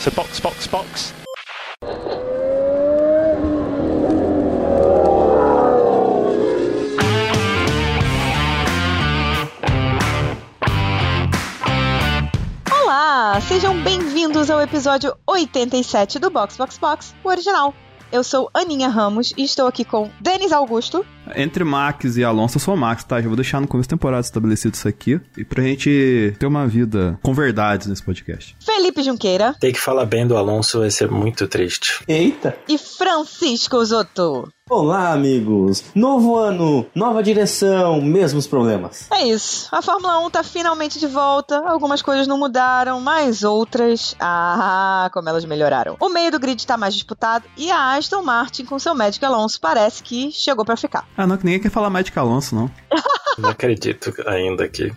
So box, box, box. Olá, sejam bem-vindos ao episódio 87 do Box Box Box, o original. Eu sou Aninha Ramos e estou aqui com Denis Augusto. Entre Max e Alonso, eu sou o Max, tá? Já vou deixar no começo da temporada estabelecido isso aqui. E pra gente ter uma vida com verdades nesse podcast. Felipe Junqueira. Ter que falar bem do Alonso vai ser muito triste. Eita! E Francisco Zotto. Olá, amigos! Novo ano, nova direção, mesmos problemas. É isso. A Fórmula 1 tá finalmente de volta. Algumas coisas não mudaram, mas outras. Ah, como elas melhoraram. O meio do grid tá mais disputado e a Aston Martin, com seu Magic Alonso, parece que chegou para ficar. Ah, não, que ninguém quer falar mais de Alonso, não. Não acredito ainda que.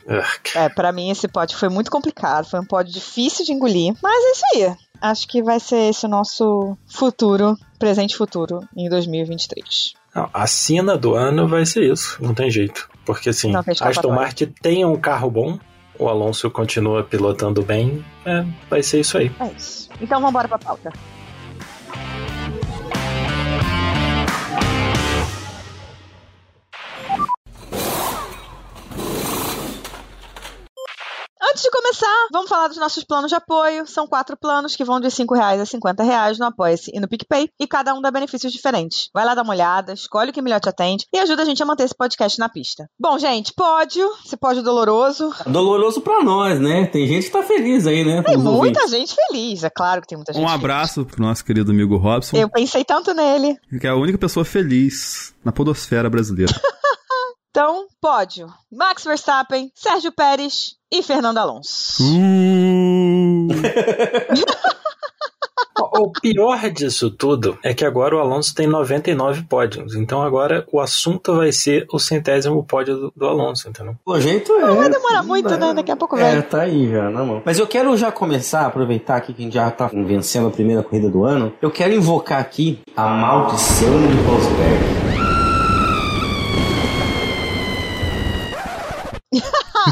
É, para mim esse pódio foi muito complicado. Foi um pódio difícil de engolir. Mas é isso aí. Acho que vai ser esse o nosso futuro, presente e futuro, em 2023. Não, a cena do ano vai ser isso, não tem jeito. Porque assim, Não, Aston. Martin tem um carro bom, o Alonso continua pilotando bem, é, vai ser isso aí. É isso. Então vamos embora pra pauta. Antes de começar, vamos falar dos nossos planos de apoio. São quatro planos que vão de 5 reais a 50 reais no Apoia-se e no PicPay, e cada um dá benefícios diferentes. Vai lá dar uma olhada, escolhe o que melhor te atende e ajuda a gente a manter esse podcast na pista. Bom, gente, pódio, esse pódio doloroso. Doloroso pra nós, né? Tem gente que tá feliz aí, né? Tem muita ouvintes. gente feliz, é claro que tem muita gente Um feliz. abraço pro nosso querido amigo Robson, Eu pensei tanto nele. que é a única pessoa feliz na podosfera brasileira. Então, pódio: Max Verstappen, Sérgio Pérez e Fernando Alonso. Uh, O pior disso tudo é que agora o Alonso tem 99 pódios. Então agora o assunto vai ser o centésimo pódio do, do Alonso, entendeu? O jeito é. Não vai demorar muito, né? Daqui a pouco É, vai. tá aí já, na mão. Mas eu quero já começar, aproveitar aqui que a gente já tá vencendo a primeira corrida do ano. Eu quero invocar aqui a maldição de Rosberg.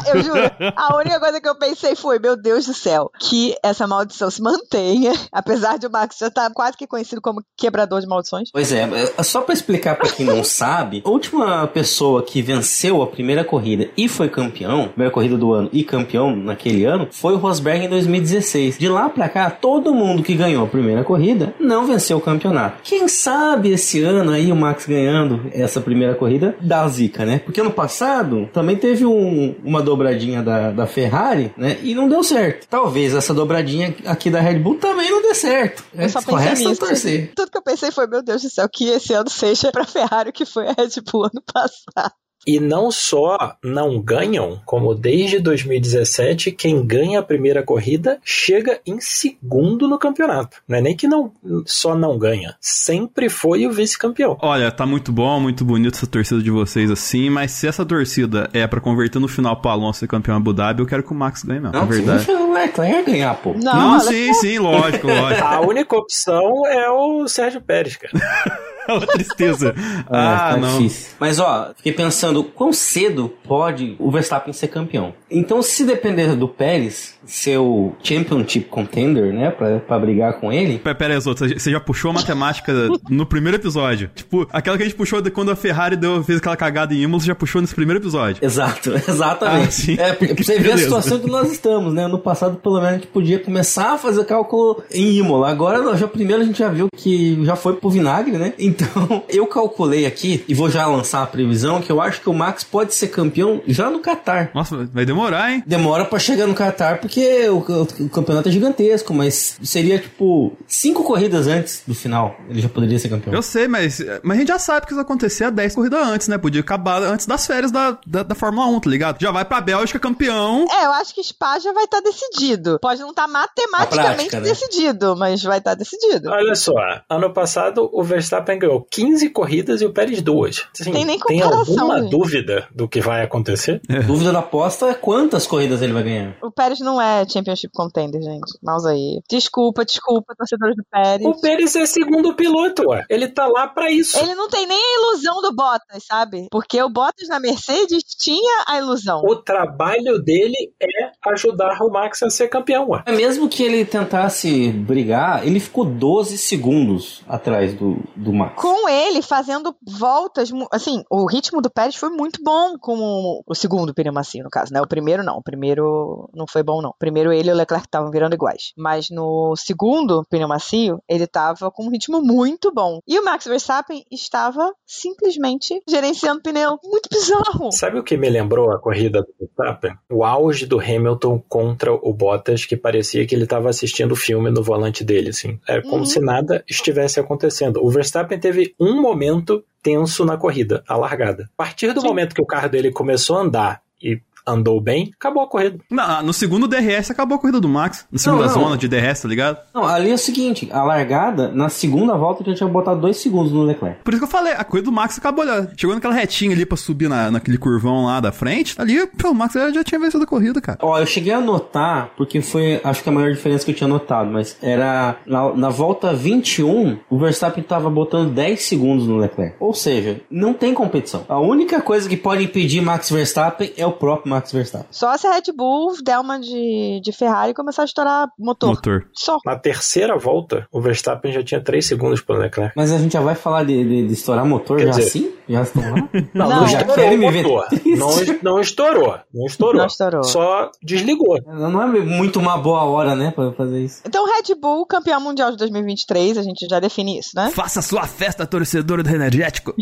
eu juro. A única coisa que eu pensei foi, meu Deus do céu, que essa maldição se mantenha. Apesar de o Max já estar quase que conhecido como quebrador de maldições. Pois é, é, só pra explicar pra quem não sabe, a última pessoa que venceu a primeira corrida e foi campeão, primeira corrida do ano e campeão naquele ano, foi o Rosberg em 2016. De lá pra cá, todo mundo que ganhou a primeira corrida não venceu o campeonato. Quem sabe esse ano aí o Max ganhando essa primeira corrida dá zica, né? Porque ano passado também teve um- uma dobradinha da, da Ferrari, né? E não deu certo. Talvez essa dobradinha aqui da Red Bull também não dê certo. É, Eu só só pensei resta nisso. torcer. Tudo que eu pensei foi, meu Deus do céu, que esse ano seja pra Ferrari o que foi a Red Bull ano passado. E não só não ganham, como desde 2017, quem ganha a primeira corrida chega em segundo no campeonato. Não é nem que não só não ganha, sempre foi o vice-campeão. Olha, tá muito bom, muito bonito essa torcida de vocês assim, mas se essa torcida é pra converter no final pro Alonso ser campeão Abu Dhabi, eu quero que o Max ganhe mesmo, Não, é verdade. Sim, o Leclerc ganhar, pô. Não, Não, sim, sim, lógico, lógico. A única opção é o Sérgio Pérez, cara. Uma tristeza. Ah, Ah, tá não. difícil. Mas ó, fiquei pensando quão cedo pode o Verstappen ser campeão. Então, se depender do Pérez ser o championship contender, né, pra, pra brigar com ele, Pera, pera aí, você já puxou a matemática no primeiro episódio. Tipo, aquela que a gente puxou de quando a Ferrari deu, fez aquela cagada em Imola, você já puxou nesse primeiro episódio. Exato, exatamente. Ah, sim. É, porque pra você ver a situação que nós estamos, né? No passado, pelo menos, a gente podia começar a fazer cálculo em Imola. Agora, já primeiro a gente já viu que já foi pro vinagre, né? Então, eu calculei aqui, e vou já lançar a previsão, que eu acho que o Max pode ser campeão já no Qatar. Nossa, vai demorar, hein? Demora pra chegar no Qatar porque o, o- o campeonato é gigantesco, mas seria tipo cinco corridas antes do final. Ele já poderia ser campeão. Eu sei, mas, mas a gente já sabe que isso vai acontecer a 10 corridas antes, né? Podia acabar antes das férias da, da, da Fórmula 1, tá ligado? Já vai pra Bélgica campeão. É, eu acho que Spa já vai estar decidido. Pode não estar matematicamente prática, né? decidido, mas vai estar decidido. Olha só, ano passado o Verstappen ganhou ganhou 15 corridas e o Pérez duas. Assim, Tem nem tem comparação, alguma gente. dúvida do que vai acontecer? Dúvida da aposta é quantas corridas ele vai ganhar. O Pérez não é Championship Contender, gente. Mouse aí. Desculpa, desculpa, torcedores do Pérez. O Pérez é segundo piloto, ué. Ele tá lá pra isso. Ele não tem nem a ilusão do Bottas, sabe? Porque o Bottas na Mercedes tinha a ilusão. O trabalho dele é ajudar o Max a ser campeão, ué. É Mesmo que ele tentasse brigar, ele ficou 12 segundos atrás do, do Max. Com ele fazendo voltas, assim, o ritmo do Pérez foi muito bom com o, o segundo pneu macio, no caso, né? O primeiro não, o primeiro não foi bom não. Primeiro ele e o Leclerc estavam virando iguais. Mas no segundo pneu macio, ele tava com um ritmo muito bom. E o Max Verstappen estava simplesmente gerenciando pneu. Muito bizarro. Sabe o que me lembrou a corrida do Verstappen? O auge do Hamilton contra o Bottas, que parecia que ele estava assistindo o filme no volante dele, assim. É como Uhum. se nada estivesse acontecendo. O Verstappen teve um momento tenso na corrida, a largada. A partir do Sim. momento que o carro dele começou a andar e andou bem, acabou a corrida. Não, no segundo DRS acabou a corrida do Max. Na segunda Não, não. zona de DRS, tá ligado? Não, ali é o seguinte, a largada, na segunda volta já tinha botado 2 segundos no Leclerc. Por isso que eu falei, a corrida do Max acabou. Chegou naquela retinha ali pra subir na, naquele curvão lá da frente. Ali, pô, o Max já, já tinha vencido a corrida, cara. Ó, eu cheguei a notar, porque foi, acho que a maior diferença que eu tinha notado, mas era na, na volta 21, o Verstappen tava botando 10 segundos no Leclerc. Ou seja, não tem competição. A única coisa que pode impedir Max Verstappen é o próprio Max Verstappen. Só se a Red Bull der uma de, de Ferrari e começar a estourar motor. Motor. Só. Na terceira volta, o Verstappen já tinha 3 segundos para o Leclerc. Mas a gente já vai falar de, de- de estourar motor Quer já dizer- assim? Já estão lá? Não, Não. não, Já estourou o me ver motor. Não, não estourou. Não estourou. Não estourou. Só desligou. Não é muito uma boa hora, né, pra fazer isso. Então, Red Bull, campeão mundial de 2023, a gente já define isso, né? Faça sua festa, torcedora do Energético.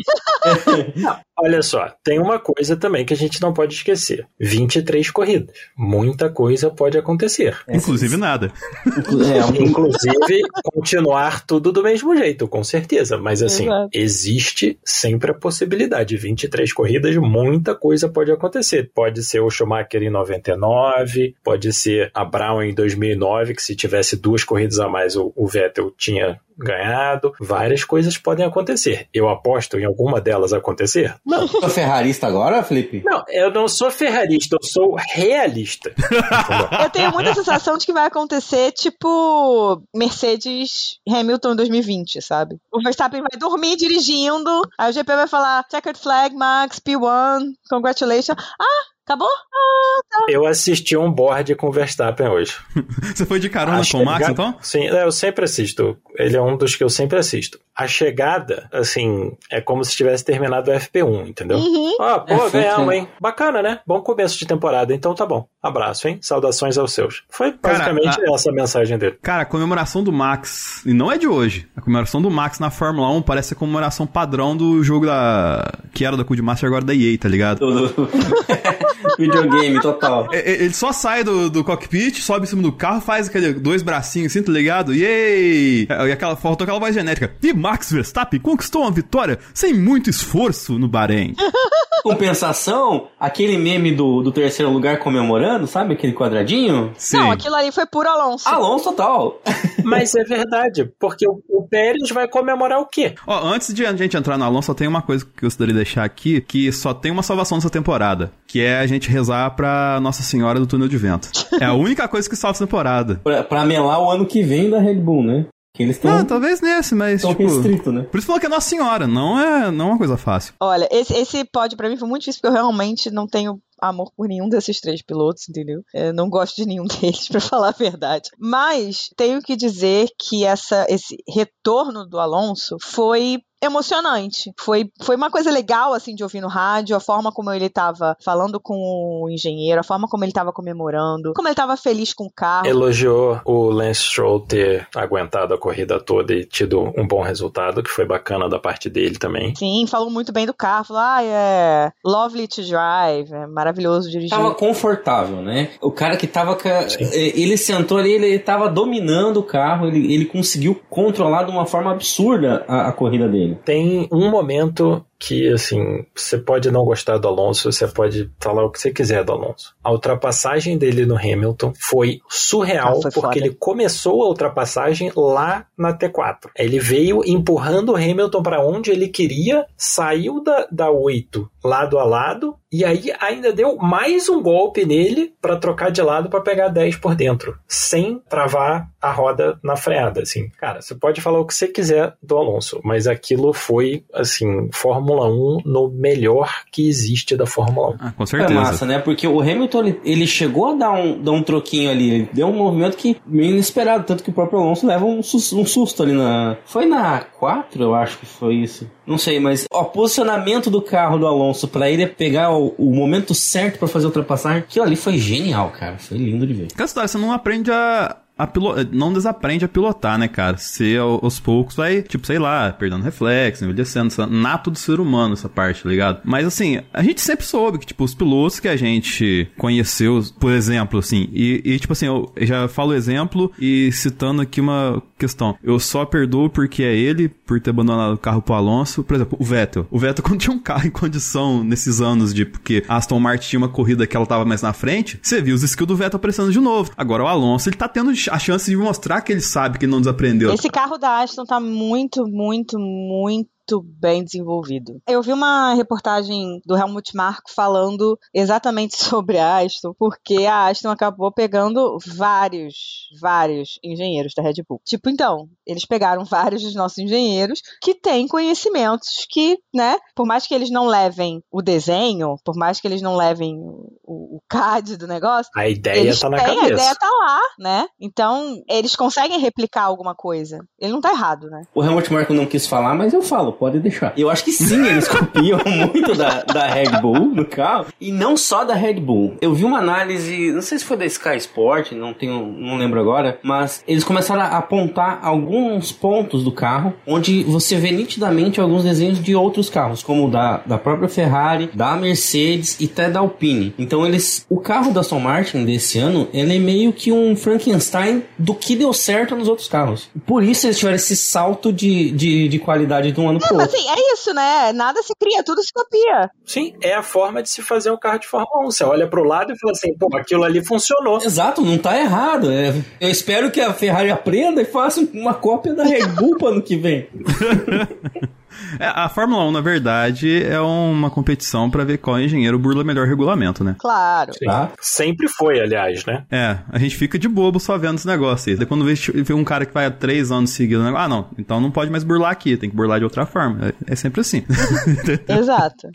Olha só, tem uma coisa também que a gente não pode esquecer: 23 corridas. Muita coisa pode acontecer. Inclusive nada. É, Inclusive, continuar tudo do mesmo jeito, com certeza. Mas assim, Exato. existe sempre a possibilidade. 23 corridas, muita coisa pode acontecer. Pode ser o Schumacher em 99, pode ser a Brown em 2009, que se tivesse duas corridas a mais, o, o Vettel tinha ganhado. Várias coisas podem acontecer. Eu aposto em alguma delas acontecer? Não. Sou ferrarista agora, Felipe? Não, eu não sou ferrarista, eu sou realista. Eu tenho muita sensação de que vai acontecer tipo Mercedes Hamilton em 2020, sabe? O Verstappen vai dormir dirigindo, aí o GP vai falar checkered flag, Max, P1, congratulations. Ah, acabou? Eu assisti um board com o Verstappen hoje. Você foi de carona A com o Max, então? Sim, é, eu sempre assisto. Ele é um dos que eu sempre assisto. A chegada, assim, é como se tivesse terminado o FP1, entendeu? Uhum. Ah, pô, É, ganhamos, hein? Bacana, né? Bom começo de temporada, então tá bom. Abraço, hein? Saudações aos seus. Foi basicamente Cara, essa a mensagem dele. Cara, a comemoração do Max, e não é de hoje, a comemoração do Max na Fórmula 1 parece a comemoração padrão do jogo da. que era da Codemaster agora da EA, tá ligado? Videogame total. E- e- Ele só sai do, do cockpit, sobe em cima do carro, faz aquele dois bracinhos assim, tá ligado? Yay! E aquela, faltou aquela voz genética. E Max Verstappen conquistou uma vitória sem muito esforço no Bahrein. Compensação, aquele meme do, do terceiro lugar comemorando, sabe? Aquele quadradinho? Sim. Não, aquilo ali foi puro Alonso. Alonso total. Mas é verdade, porque o, o Pérez vai comemorar o quê? Ó, antes de a gente entrar no Alonso, só tem uma coisa que eu gostaria de deixar aqui, que só tem uma salvação nessa temporada, que é a gente rezar pra Nossa Senhora do Túnel de Vento. É a única coisa que salva essa temporada. Pra, pra melar o ano que vem da Red Bull, né? Que eles Ah, estão talvez nesse, mas tão tipo... restritos, né? Por isso falou que é Nossa Senhora, não é, não é uma coisa fácil. Olha, esse, esse pódio pra mim foi muito difícil, porque eu realmente não tenho amor por nenhum desses três pilotos, entendeu? Eu não gosto de nenhum deles, pra falar a verdade. Mas tenho que dizer que essa, esse retorno do Alonso foi emocionante. Foi, foi uma coisa legal, assim, de ouvir no rádio, a forma como ele tava falando com o engenheiro, a forma como ele tava comemorando, como ele tava feliz com o carro. Elogiou o Lance Stroll ter aguentado a corrida toda e tido um bom resultado, que foi bacana da parte dele também. Sim, falou muito bem do carro, falou, ah, é lovely to drive, é maravilhoso dirigir. Tava confortável, né? O cara que tava. ca- eh, Ele sentou ali, ele tava dominando o carro, ele, ele conseguiu controlar de uma forma absurda a, a corrida dele. Tem um momento que, assim, você pode não gostar do Alonso, você pode falar o que você quiser do Alonso. A ultrapassagem dele no Hamilton foi surreal, Ah, foi porque ele começou a ultrapassagem lá na T4. Ele veio empurrando o Hamilton para onde ele queria, saiu da, da 8 lado a lado, e aí ainda deu mais um golpe nele para trocar de lado para pegar 10 por dentro, sem travar a roda na freada, assim. Cara, você pode falar o que você quiser do Alonso, mas aquilo foi, assim, Fórmula 1 no melhor que existe da Fórmula 1. Ah, com É certeza. massa, né? Porque o Hamilton, ele, chegou a dar um, dar um troquinho ali. Ele deu um movimento que meio inesperado. Tanto que o próprio Alonso leva um, sus- um susto ali na. Foi na 4, eu acho que foi isso. Não sei, mas ó, o posicionamento do carro do Alonso pra ele pegar o, o momento certo pra fazer a ultrapassagem, aquilo ali foi genial, cara. Foi lindo de ver. História, você não aprende a. A pilo... Não desaprende a pilotar, né, cara? Você ao- aos poucos vai, tipo, sei lá, perdendo reflexo, envelhecendo, nato do ser humano essa parte, tá ligado? Mas assim, a gente sempre soube que, tipo, os pilotos que a gente conheceu, por exemplo, assim, e, e, tipo assim, eu já falo exemplo e citando aqui uma questão. Eu só perdoo porque é ele, por ter abandonado o carro pro Alonso. Por exemplo, o Vettel. O Vettel, quando tinha um carro em condição nesses anos de porque a Aston Martin tinha uma corrida que ela tava mais na frente, você viu os skills do Vettel aparecendo de novo. Agora o Alonso, ele tá tendo a chance de mostrar que ele sabe que não desaprendeu. Esse carro da Aston tá muito, muito, muito bem desenvolvido. Eu vi uma reportagem do Helmut Marko falando exatamente sobre a Aston, porque a Aston acabou pegando vários, vários engenheiros da Red Bull. Tipo, então, eles pegaram vários dos nossos engenheiros que têm conhecimentos que, né, por mais que eles não levem o desenho, por mais que eles não levem o, o CAD do negócio, A ideia eles tá na têm, cabeça. a ideia tá lá, né? Então, eles conseguem replicar alguma coisa. Ele não tá errado, né? O Helmut Marko não quis falar, mas eu falo, pode deixar. Eu acho que sim, eles copiam muito da, da Red Bull no carro. E não só da Red Bull. Eu vi uma análise, não sei se foi da Sky Sport, não tenho, não lembro agora, mas eles começaram a apontar alguns pontos do carro onde você vê nitidamente alguns desenhos de outros carros, como o da, da própria Ferrari, da Mercedes e até da Alpine. Então eles, o carro da Aston Martin desse ano, ele é meio que um Frankenstein do que deu certo nos outros carros. Por isso eles tiveram esse salto de, de, de qualidade de um ano mas outro. assim, é isso, né? Nada se cria, tudo se copia. Sim, é a forma de se fazer um carro de Fórmula 1. Você olha pro lado e fala assim, pô, aquilo ali funcionou. Exato, não tá errado. É, eu espero que a Ferrari aprenda e faça uma cópia da Red Bull pro ano que vem. É, a Fórmula 1, na verdade, é uma competição pra ver qual engenheiro burla melhor regulamento, né? Claro. Tá. Sempre foi, aliás, né? É, a gente fica de bobo só vendo esse negócio aí. Daí quando vê, um cara que vai há três anos seguindo, ah, não, então não pode mais burlar aqui, tem que burlar de outra forma. É, é sempre assim. Exato.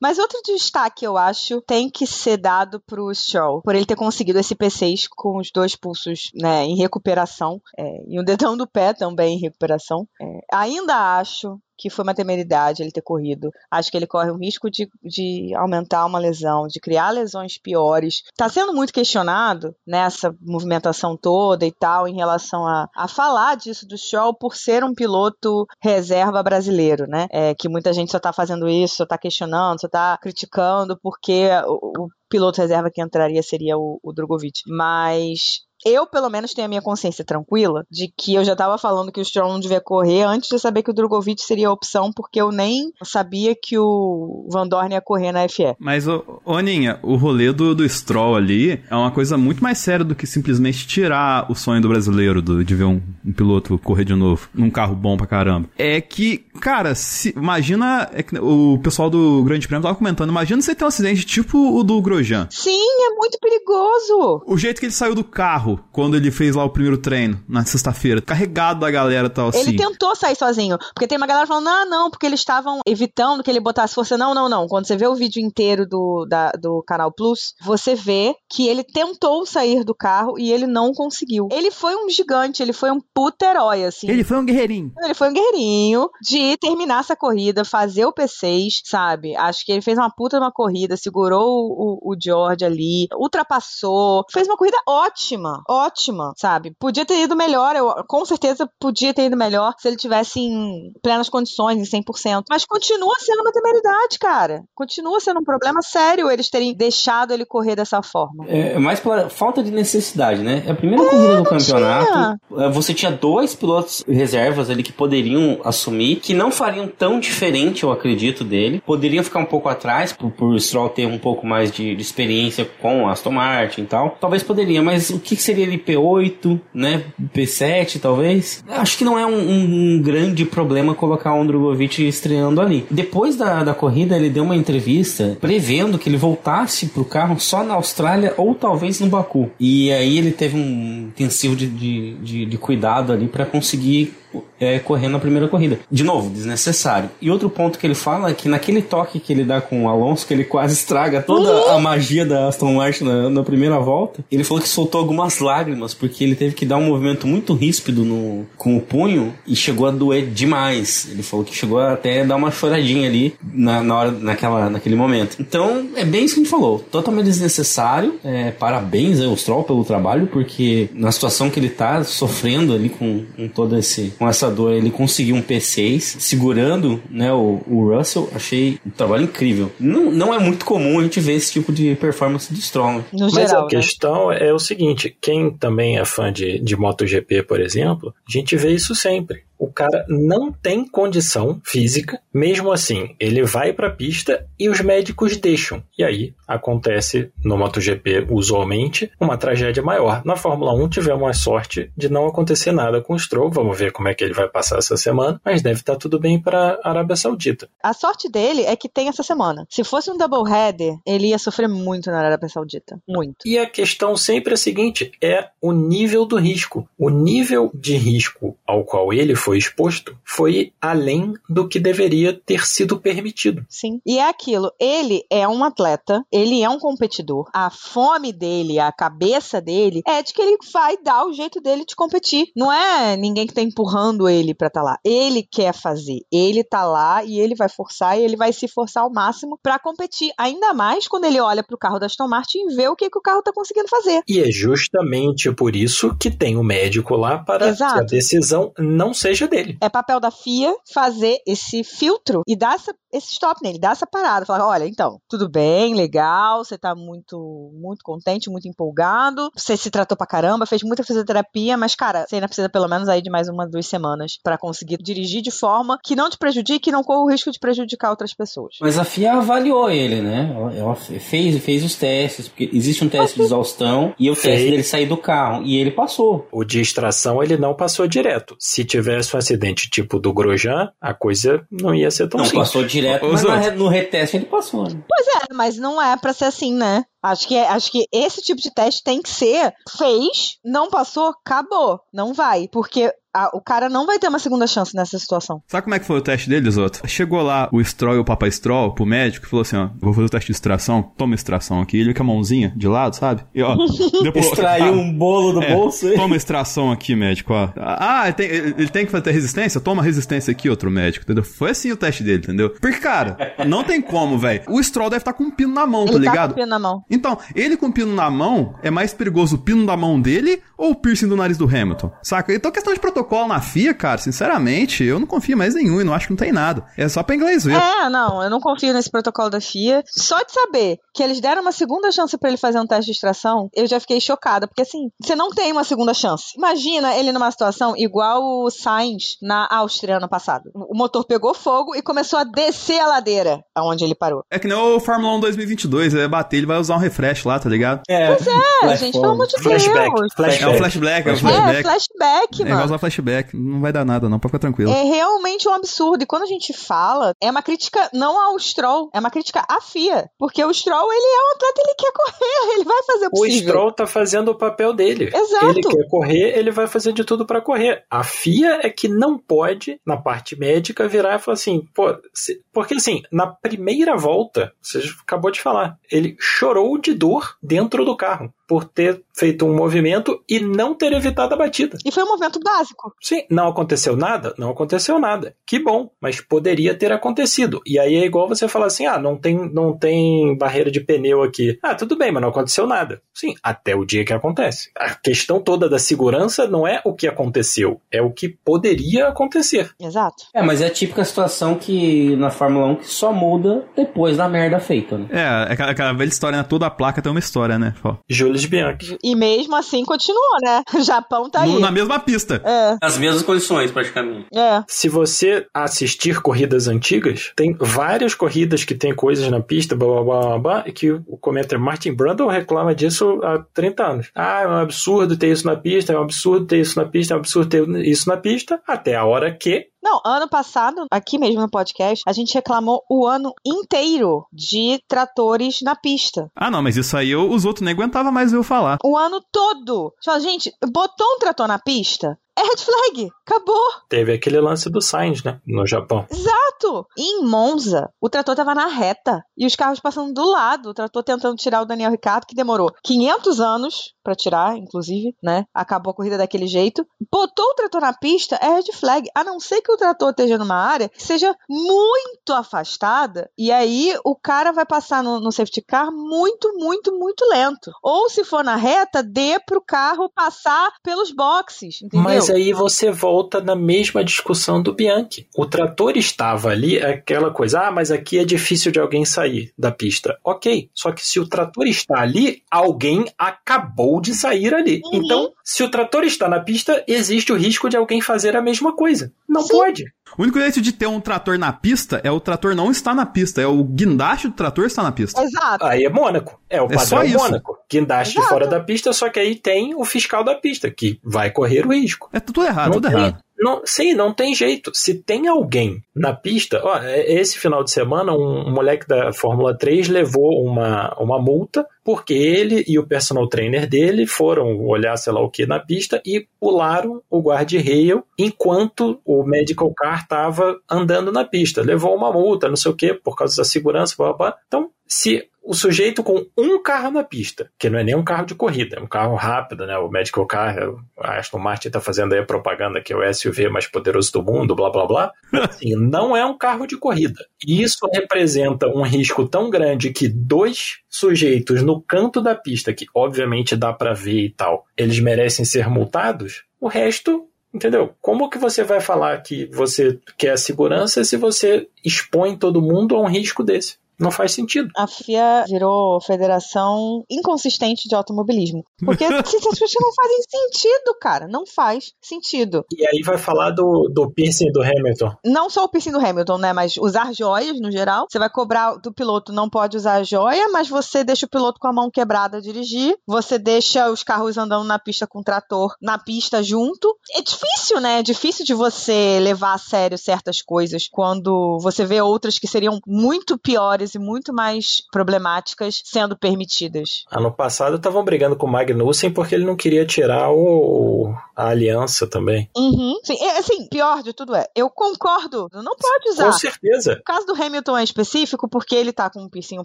Mas outro destaque, eu acho, tem que ser dado pro Stroll, por ele ter conseguido esse P6 com os dois pulsos né, em recuperação, é, e o dedão do pé também em recuperação. É, ainda acho que foi uma temeridade ele ter corrido. Acho que ele corre o risco de, de aumentar uma lesão, de criar lesões piores. Está sendo muito questionado nessa movimentação toda e tal, em relação a, a falar disso do Stroll por ser um piloto reserva brasileiro, né? É, que muita gente só tá fazendo isso, só tá questionando, só tá criticando, porque o, o piloto reserva que entraria seria o, o Drogovic. Mas eu, pelo menos, tenho a minha consciência tranquila de que eu já tava falando que o Stroll não devia correr antes de saber que o Drogovic seria a opção, porque eu nem sabia que o Van Dorn ia correr na FE. Mas, ô, ô Aninha, o rolê do, do Stroll ali é uma coisa muito mais séria do que simplesmente tirar o sonho do brasileiro do- de ver um, um piloto correr de novo num carro bom pra caramba. É que, cara, se, imagina. é que o pessoal do Grande Prêmio tava comentando, imagina você ter um acidente tipo o do Grosjean. Sim, é muito perigoso. O jeito que ele saiu do carro quando ele fez lá o primeiro treino, na sexta-feira, carregado da galera tal assim. Ele tentou sair sozinho, porque tem uma galera falando, ah, não, porque eles estavam evitando que ele botasse força. Não, não, não. Quando você vê o vídeo inteiro do, da- do Canal Plus, você vê que ele tentou sair do carro e ele não conseguiu. Ele foi um gigante, ele foi um puta herói, assim. Ele foi um guerreirinho. Ele foi um guerreirinho de terminar essa corrida, fazer o P6, sabe? Acho que ele fez uma puta de uma corrida, segurou o, o George ali, ultrapassou, fez uma corrida ótima. Ótima, ótima, sabe? Podia ter ido melhor, eu com certeza podia ter ido melhor se ele tivesse em plenas condições, em 100%. Mas continua sendo uma temeridade, cara. Continua sendo um problema sério eles terem deixado ele correr dessa forma. É mais pela falta de necessidade, né? É a primeira é, corrida do campeonato. Tinha. É, você tinha dois pilotos reservas ali que poderiam assumir, que não fariam tão diferente, eu acredito, dele. Poderiam ficar um pouco atrás, por, por Stroll ter um pouco mais de, de experiência com Aston Martin e tal. Talvez poderia, mas o que seria ele P8, né? P7, talvez? Acho que não é um, um, um grande problema colocar o Drogovic estreando ali. Depois da, da corrida, ele deu uma entrevista prevendo que ele voltasse pro carro só na Austrália ou talvez no Baku. E aí ele teve um intensivo de, de, de, de cuidado ali para conseguir é, correndo na primeira corrida. De novo, desnecessário. E outro ponto que ele fala é que naquele toque que ele dá com o Alonso, que ele quase estraga toda a magia da Aston Martin na, na primeira volta, ele falou que soltou algumas lágrimas, porque ele teve que dar um movimento muito ríspido no, com o punho e chegou a doer demais. Ele falou que chegou até dar uma choradinha ali na, na hora, naquela, naquele momento. Então, é bem isso que a gente falou. Totalmente desnecessário. É, parabéns ao Stroll pelo trabalho, porque na situação que ele tá sofrendo ali com, com todo esse. Com essa dor, ele conseguiu um P6 segurando né, o, o Russell. Achei um trabalho incrível. Não, não é muito comum a gente ver esse tipo de performance de Stroll. No Mas geral, a né? questão é o seguinte: quem também é fã de, de MotoGP, por exemplo, a gente vê isso sempre o cara não tem condição física, mesmo assim, ele vai para a pista e os médicos deixam. E aí acontece no MotoGP, usualmente, uma tragédia maior. Na Fórmula 1 tivemos a sorte de não acontecer nada com o Stroll, vamos ver como é que ele vai passar essa semana, mas deve estar tá tudo bem para a Arábia Saudita. A sorte dele é que tem essa semana. Se fosse um double header, ele ia sofrer muito na Arábia Saudita, muito. E a questão sempre é a seguinte, é o nível do risco. O nível de risco ao qual ele foi exposto foi além do que deveria ter sido permitido. Sim. E é aquilo, ele é um atleta, ele é um competidor. A fome dele, a cabeça dele é de que ele vai dar o jeito dele de competir. Não é ninguém que tá empurrando ele para estar tá lá. Ele quer fazer. Ele tá lá e ele vai forçar e ele vai se forçar ao máximo para competir. Ainda mais quando ele olha pro carro da Aston Martin e vê o que, que o carro tá conseguindo fazer. E é justamente por isso que tem o um médico lá para Exato. que a decisão não seja dele. É papel da FIA fazer esse filtro e dar essa, esse stop nele, dar essa parada. Falar, olha, então, tudo bem, legal, você tá muito, muito contente, muito empolgado, você se tratou pra caramba, fez muita fisioterapia, mas, cara, você ainda precisa pelo menos aí de mais uma, duas semanas para conseguir dirigir de forma que não te prejudique e não corra o risco de prejudicar outras pessoas. Mas a FIA avaliou ele, né? Ela fez, fez os testes, porque existe um teste de exaustão e o teste dele sair do carro, e ele passou. O de extração ele não passou direto. Se tivesse um acidente tipo do Grosjean, a coisa não ia ser tão não, simples. passou direto, mas no reteste ele passou. Né? Pois é, mas não é para ser assim, né? Acho que, é, acho que esse tipo de teste tem que ser. Fez, não passou, acabou. Não vai. Porque a, o cara não vai ter uma segunda chance nessa situação. Sabe como é que foi o teste deles, outro? Chegou lá o Stroll e o Papai Stroll pro médico e falou assim: ó, vou fazer o teste de extração, toma extração aqui. Ele com a mãozinha de lado, sabe? E ó, depois, Extraiu ah, um bolo do é, bolso. Toma extração aqui, médico, ó. Ah, ele tem, ele tem que fazer resistência? Toma resistência aqui, outro médico, entendeu? Foi assim o teste dele, entendeu? Porque, cara, não tem como, velho. O Stroll deve estar tá com um pino na mão, tá ele tá ligado? Tá com pino na mão. Então, ele com o pino na mão, é mais perigoso o pino da mão dele ou o piercing do nariz do Hamilton? Saca? Então, questão de protocolo na FIA, cara, sinceramente, eu não confio mais nenhum e não acho que não tem nada. É só pra inglês ver. É, não, eu não confio nesse protocolo da FIA. Só de saber que eles deram uma segunda chance para ele fazer um teste de extração, eu já fiquei chocada, porque assim, você não tem uma segunda chance. Imagina ele numa situação igual o Sainz na Áustria ano passado. O motor pegou fogo e começou a descer a ladeira aonde ele parou. É que nem o Fórmula 1 2022, ele vai bater, ele vai usar um refresh lá, tá ligado? É, pois é, gente, pelo amor de Deus. Flashback. É um flashback, é um flashback. É, flashback, mano. É usar flashback, não vai dar nada não, pode ficar tranquilo. É realmente um absurdo, e quando a gente fala, é uma crítica não ao Stroll, é uma crítica à FIA, porque o Stroll, ele é um atleta, ele quer correr, ele vai fazer o possível. O Stroll tá fazendo o papel dele. Exato. Ele quer correr, ele vai fazer de tudo para correr. A FIA é que não pode, na parte médica, virar e falar assim, pô, se... porque assim, na primeira volta, você acabou de falar, ele chorou de dor dentro do carro. Por ter feito um movimento e não ter evitado a batida. E foi um movimento básico. Sim, não aconteceu nada? Não aconteceu nada. Que bom, mas poderia ter acontecido. E aí é igual você falar assim: ah, não tem, não tem barreira de pneu aqui. Ah, tudo bem, mas não aconteceu nada. Sim, até o dia que acontece. A questão toda da segurança não é o que aconteceu, é o que poderia acontecer. Exato. É, mas é a típica situação que na Fórmula 1 que só muda depois da merda feita, né? É, é aquela, aquela velha história, né? Toda a placa tem uma história, né? Pô. Jules Bianchi. E mesmo assim continua, né? O Japão tá aí. No- na mesma pista. É, As mesmas condições, praticamente. é. Se você assistir corridas antigas, tem várias corridas que tem coisas na pista, blá blá blá blá, blá e que o comentário Martin Brundle reclama disso há 30 anos. Ah, é um absurdo ter isso na pista, é um absurdo ter isso na pista, é um absurdo ter isso na pista, até a hora que Não, ano passado, aqui mesmo no podcast, a gente reclamou o ano inteiro de tratores na pista. Ah, não, mas isso aí eu- os outros nem aguentavam mais eu falar. O ano todo. Gente, botou um trator na pista? É red flag. Acabou. teve aquele lance do Sainz, né, no Japão. Exato. E em Monza, o trator tava na reta e os carros passando do lado. O trator tentando tirar o Daniel Ricciardo, que demorou 500 anos pra tirar, inclusive, né? Acabou a corrida daquele jeito. Botou o trator na pista, é red flag. A não ser que o trator esteja numa área que seja muito afastada. E aí o cara vai passar no, no safety car muito, muito, muito lento. Ou se for na reta, dê pro carro passar pelos boxes. Entendeu? Mas aí você volta na mesma discussão do Bianchi. O trator estava ali, é aquela coisa, ah, mas aqui é difícil de alguém sair da pista. Ok, só que se o trator está ali, alguém acabou de sair ali. Uhum. Então, se o trator está na pista, existe o risco de alguém fazer a mesma coisa. Não pode. O único jeito de ter um trator na pista é o trator não estar na pista, é o guindaste do trator estar na pista. Exato. Aí é Mônaco. É o É só padrão isso. Mônaco. Guindaste Exato. fora da pista, só que aí tem o fiscal da pista, que vai correr o risco. É tudo errado, Não tudo tem- errado. Não, sim, não tem jeito. Se tem alguém na pista, ó, é- esse final de semana, um, um moleque da Fórmula 3 levou uma, uma multa porque ele e o personal trainer dele foram olhar sei lá o que na pista e pularam o guarda-rail enquanto o medical car estava andando na pista. Levou uma multa, não sei o que, por causa da segurança, blá, blá, blá. Então, se o sujeito com um carro na pista, que não é nem um carro de corrida, é um carro rápido, né? O medical car, a Aston Martin está fazendo aí a propaganda que é o SUV mais poderoso do mundo, blá blá blá. Assim, não é um carro de corrida. E isso representa um risco tão grande que dois sujeitos no canto da pista, que obviamente dá para ver e tal, eles merecem ser multados. O resto Entendeu? Como que você vai falar que você quer segurança se você expõe todo mundo a um risco desse? Não faz sentido. A FIA virou federação inconsistente de automobilismo. Porque essas coisas não fazem sentido, cara. Não faz sentido. E aí vai falar do, do piercing do Hamilton. Não só o piercing do Hamilton, né? Mas usar joias no geral. Você vai cobrar do piloto, não pode usar a joia, mas você deixa o piloto com a mão quebrada a dirigir. Você deixa os carros andando na pista com o trator na pista junto. É difícil, né? É difícil de você levar a sério certas coisas quando você vê outras que seriam muito piores e muito mais problemáticas sendo permitidas. Ano passado estavam brigando com o Magnussen porque ele não queria tirar o, a aliança também. Uhum. Sim, é, assim, pior de tudo é, eu concordo, não pode usar. Com certeza. O caso do Hamilton é específico porque ele tá com um piercing, um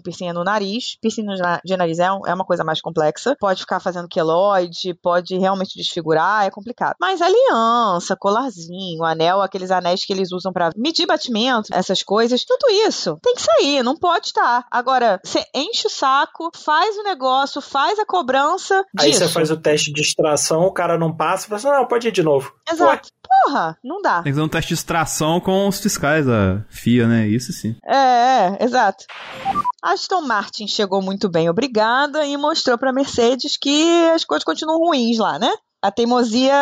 piercing no nariz. Piercing de nariz é, um- é uma coisa mais complexa. Pode ficar fazendo queloide, pode realmente desfigurar, é complicado. Mas aliança, colarzinho, anel, aqueles anéis que eles usam pra medir batimento, essas coisas, tudo isso tem que sair, não pode estar. Agora, você enche o saco, faz o negócio, faz a cobrança Aí disso. você faz o teste de extração, o cara não passa, você fala assim, não, pode ir de novo. Exato. Porra, não dá. Tem que fazer um teste de extração com os fiscais da FIA, né? Isso sim. É, é, exato. Aston Martin chegou muito bem, obrigada, e mostrou pra Mercedes que as coisas continuam ruins lá, né? A teimosia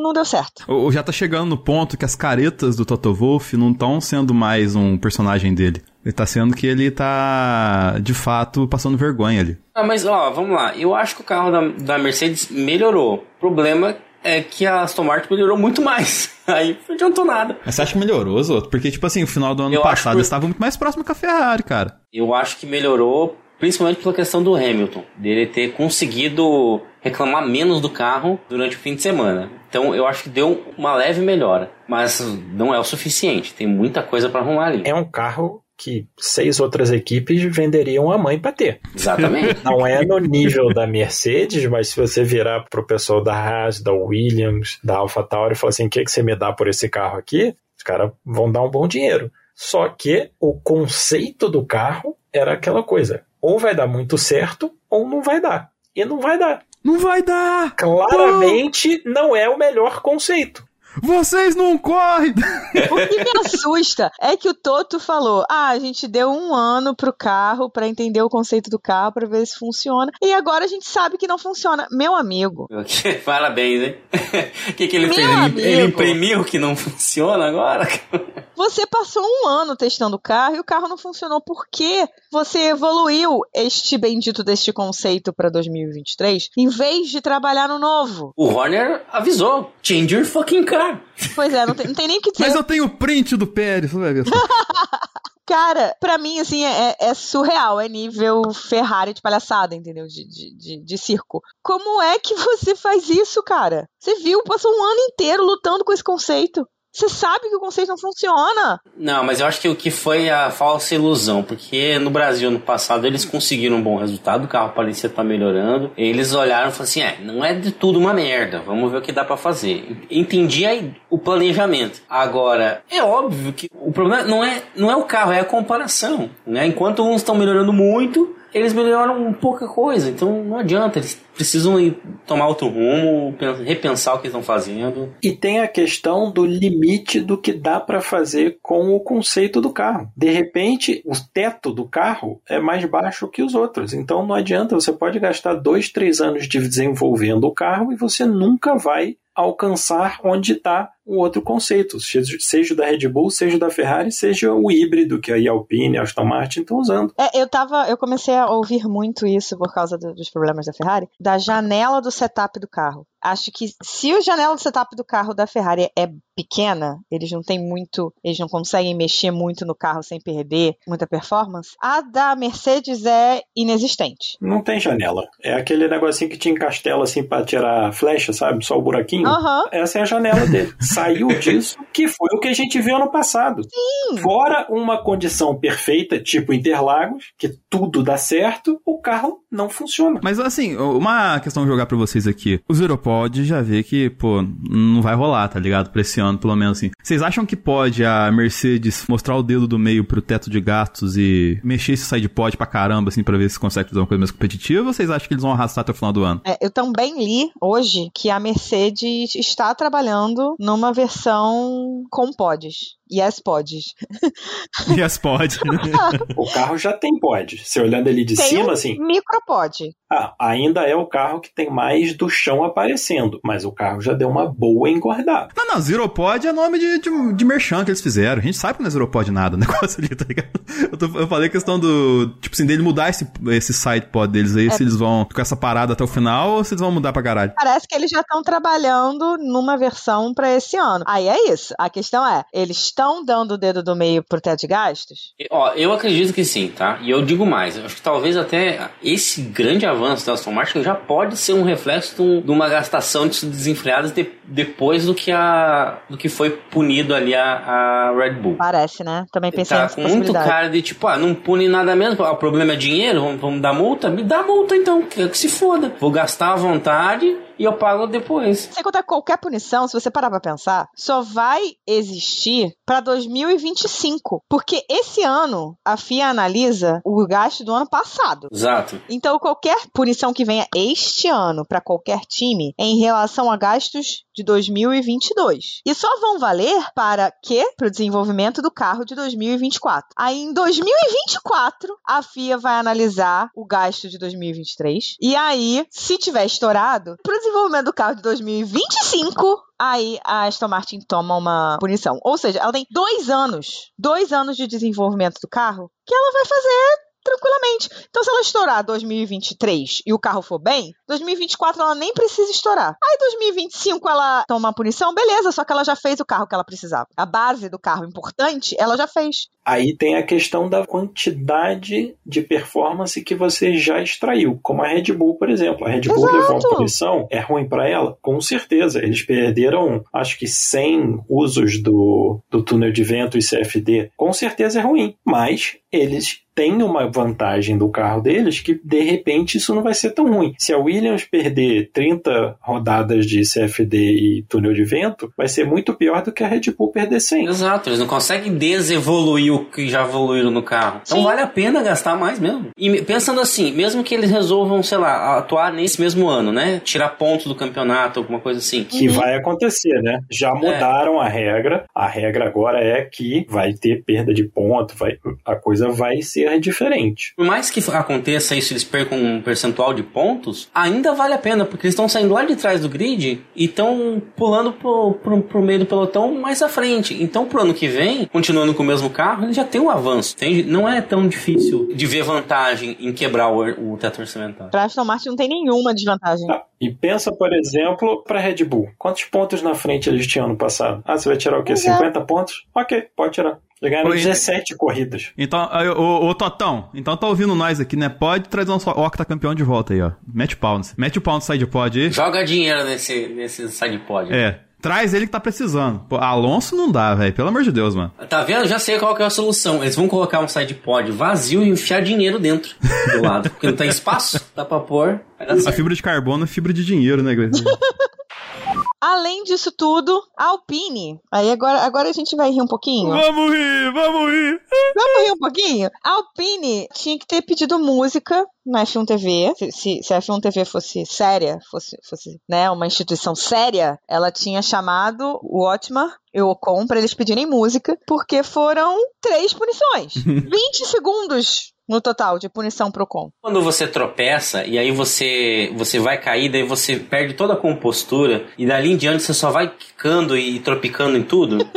não deu certo. Ou já tá chegando no ponto que as caretas do Toto Wolff não estão sendo mais um personagem dele. Ele tá sendo que ele tá, de fato, passando vergonha ali. Ah, mas ó, vamos lá. Eu acho que o carro da, da Mercedes melhorou. O problema é que a Aston Martin melhorou muito mais. Aí não adiantou nada. Mas você acha que melhorou, Zoto? Porque, tipo assim, no final do ano Eu passado que- eles estavam muito mais próximo com a Ferrari, cara. Eu acho que melhorou, principalmente pela questão do Hamilton, dele ter conseguido reclamar menos do carro durante o fim de semana. Então eu acho que deu uma leve melhora, mas não é o suficiente. Tem muita coisa para arrumar ali. É um carro que seis outras equipes venderiam a mãe para ter. Exatamente. Não é no nível da Mercedes, mas se você virar pro pessoal da Haas, da Williams, da AlphaTauri e falar assim, o que, que você me dá por esse carro aqui? Os caras vão dar um bom dinheiro. Só que o conceito do carro era aquela coisa. Ou vai dar muito certo, ou não vai dar. E não vai dar. Não vai dar! Claramente não é o melhor conceito. Vocês não correm! O que me assusta é que o Toto falou: ah, a gente deu um ano pro carro pra entender o conceito do carro, pra ver se funciona. E agora a gente sabe que não funciona. Meu amigo. Parabéns, hein? O que, que ele Meu fez? Ele, amigo. ele imprimiu que não funciona agora? Você passou um ano testando o carro e o carro não funcionou. Por que você evoluiu este bendito deste conceito pra 2023 em vez de trabalhar no novo? O Horner avisou: change your fucking car. Pois é, não tem, não tem nem o que dizer. Mas eu tenho o print do Pérez, você vai ver. Cara, pra mim, assim, é, é surreal. É nível Ferrari de palhaçada, entendeu? De, de, de, de circo. Como é que você faz isso, cara? Você viu, passou um ano inteiro lutando com esse conceito. Você sabe que o conceito não funciona. Não, mas eu acho que o que foi a falsa ilusão, porque no Brasil no passado eles conseguiram um bom resultado, o carro parecia estar melhorando. Eles olharam e falaram assim: é, não é de tudo uma merda, vamos ver o que dá pra fazer. Entendi aí o planejamento. Agora, é óbvio que o problema não é, não é o carro, é a comparação. Né? Enquanto uns estão melhorando muito, eles melhoraram pouca coisa, então não adianta, eles precisam ir tomar outro rumo, pen- repensar o que estão fazendo. E tem a questão do limite do que dá para fazer com o conceito do carro. De repente, o teto do carro é mais baixo que os outros. Então não adianta, você pode gastar dois, três anos de desenvolvendo o carro e você nunca vai alcançar onde está o outro conceito, seja da Red Bull, seja da Ferrari, seja o híbrido que a Alpine, a Aston Martin estão usando. É, eu tava. Eu comecei a ouvir muito isso por causa do- dos problemas da Ferrari, da janela do setup do carro. Acho que se a janela do setup do carro da Ferrari é pequena, eles não têm muito. Eles não conseguem mexer muito no carro sem perder muita performance. A da Mercedes é inexistente. Não tem janela. É aquele negocinho que te encastela assim para tirar flecha, sabe? Só o buraquinho. Aham. Essa é a janela dele. Saiu disso, que foi o que a gente viu ano passado. Sim. Fora uma condição perfeita, tipo Interlagos, que tudo dá certo, o carro não funciona. Mas assim, uma questão de jogar pra vocês aqui. O Zero pode já ver que, pô, não vai rolar, tá ligado? Pra esse ano, pelo menos assim. Vocês acham que pode a Mercedes mostrar o dedo do meio pro teto de gastos e mexer esse side pod pra caramba, assim, pra ver se consegue fazer uma coisa mais competitiva? Ou vocês acham que eles vão arrastar até o final do ano? É, eu também li hoje que a Mercedes está trabalhando numa versão com pods. Yes, pods. Yes, pode. O carro já tem pod. Se olhando ele de Tem cima, um assim, micropod. ah, ainda é o carro que tem mais do chão aparecendo, mas o carro já deu uma boa engordada. Não, não, Zero Pod é nome de, de, de merchan que eles fizeram. A gente sabe que não é Zero Pod nada, o negócio ali, tá ligado? Eu, tô- eu falei a questão do, tipo assim, dele mudar esse, esse side pod deles aí, se eles vão ficar essa parada até o final ou se eles vão mudar pra caralho. Parece que eles já estão trabalhando numa versão pra esse ano. Aí é isso. A questão é, eles estão dando o dedo do meio pro teto de gastos? Ó, eu acredito que sim, tá? E eu digo mais, eu acho que talvez até esse grande avanço da Aston Martin já pode ser um reflexo de, um- de uma gastação de desenfreadas de- depois do que a do que foi punido ali a, a Red Bull. Parece, né? Também pensei Tá com muito cara de tipo, ah, não pune nada mesmo, ah, o problema é dinheiro, vamos, vamos dar multa? Me dá multa então, que se foda. Vou gastar à vontade e eu pago depois. Sem contar que qualquer punição, se você parar pra pensar, só vai existir pra 2025. Porque esse ano a FIA analisa o gasto do ano passado. Exato. Então, qualquer punição que venha este ano para qualquer time é em relação a gastos de 2022. E só vão valer para quê? Para o desenvolvimento do carro de 2024. Aí, em 2024, a FIA vai analisar o gasto de 2023. E aí, se tiver estourado, para o desenvolvimento do carro de 2025, aí a Aston Martin toma uma punição. Ou seja, ela tem dois anos, dois anos de desenvolvimento do carro que ela vai fazer tranquilamente. Então, se ela estourar 2023 e o carro for bem, 2024 ela nem precisa estourar. Aí, 2025 ela toma uma punição, beleza, só que ela já fez o carro que ela precisava. A base do carro importante, ela já fez. Aí tem a questão da quantidade de performance que você já extraiu, como a Red Bull, por exemplo. A Red Bull Exato. levou uma punição, é ruim para ela? Com certeza. Eles perderam, acho que 100 usos do, do túnel de vento e CFD. Com certeza é ruim, mas eles têm uma vantagem do carro deles que de repente isso não vai ser tão ruim. Se a Williams perder 30 rodadas de CFD e túnel de vento, vai ser muito pior do que a Red Bull perder 100. Exato, eles não conseguem desevoluir o que já evoluíram no carro. Então Sim. vale a pena gastar mais mesmo. E pensando assim, mesmo que eles resolvam, sei lá, atuar nesse mesmo ano, né? Tirar pontos do campeonato, alguma coisa assim. Que Uhum. vai acontecer, né? Já mudaram a regra. A regra agora é que vai ter perda de ponto, vai, a coisa vai ser diferente. Por mais que aconteça isso, eles percam um percentual de pontos, ainda vale a pena, porque eles estão saindo lá de trás do grid e estão pulando pro, pro, pro meio do pelotão mais à frente. Então, pro ano que vem, continuando com o mesmo carro, ele já tem um avanço. entende? Não é tão difícil de ver vantagem em quebrar o, o teto orçamentário. Pra Aston Martin não tem nenhuma desvantagem. Tá. E pensa, por exemplo, para Red Bull. Quantos pontos na frente eles tinham no passado? Ah, você vai tirar o quê? É. 50 pontos? Ok, pode tirar. Já ganharam Oi. 17 corridas. Então, ô, ô, Totão, então tá ouvindo nós aqui, né? Pode trazer nosso octacampeão de volta aí, ó. Mete o pau, nesse- mete no side pod aí. Joga dinheiro nesse, nesse side pod. É. Traz ele que tá precisando. Pô, Alonso não dá, velho. Pelo amor de Deus, mano. Tá vendo? Já sei qual que é a solução. Eles vão colocar um side pod vazio e enfiar dinheiro dentro do lado. Porque não tem espaço, dá pra pôr. A fibra de carbono é fibra de dinheiro, né? Além disso tudo, a Alpine. Aí agora, agora a gente vai rir um pouquinho. vamos rir, vamos rir. Vamos rir um pouquinho? A Alpine tinha que ter pedido música na F1 TV. Se, se, se a F1 TV fosse séria, fosse, fosse né, uma instituição séria, ela tinha chamado o Otmar e o Ocon para eles pedirem música, porque foram três punições. 20 segundos no total de punição pro Ocon. Quando você tropeça e aí você você vai cair, daí você perde toda a compostura e dali em diante você só vai quicando e tropicando em tudo.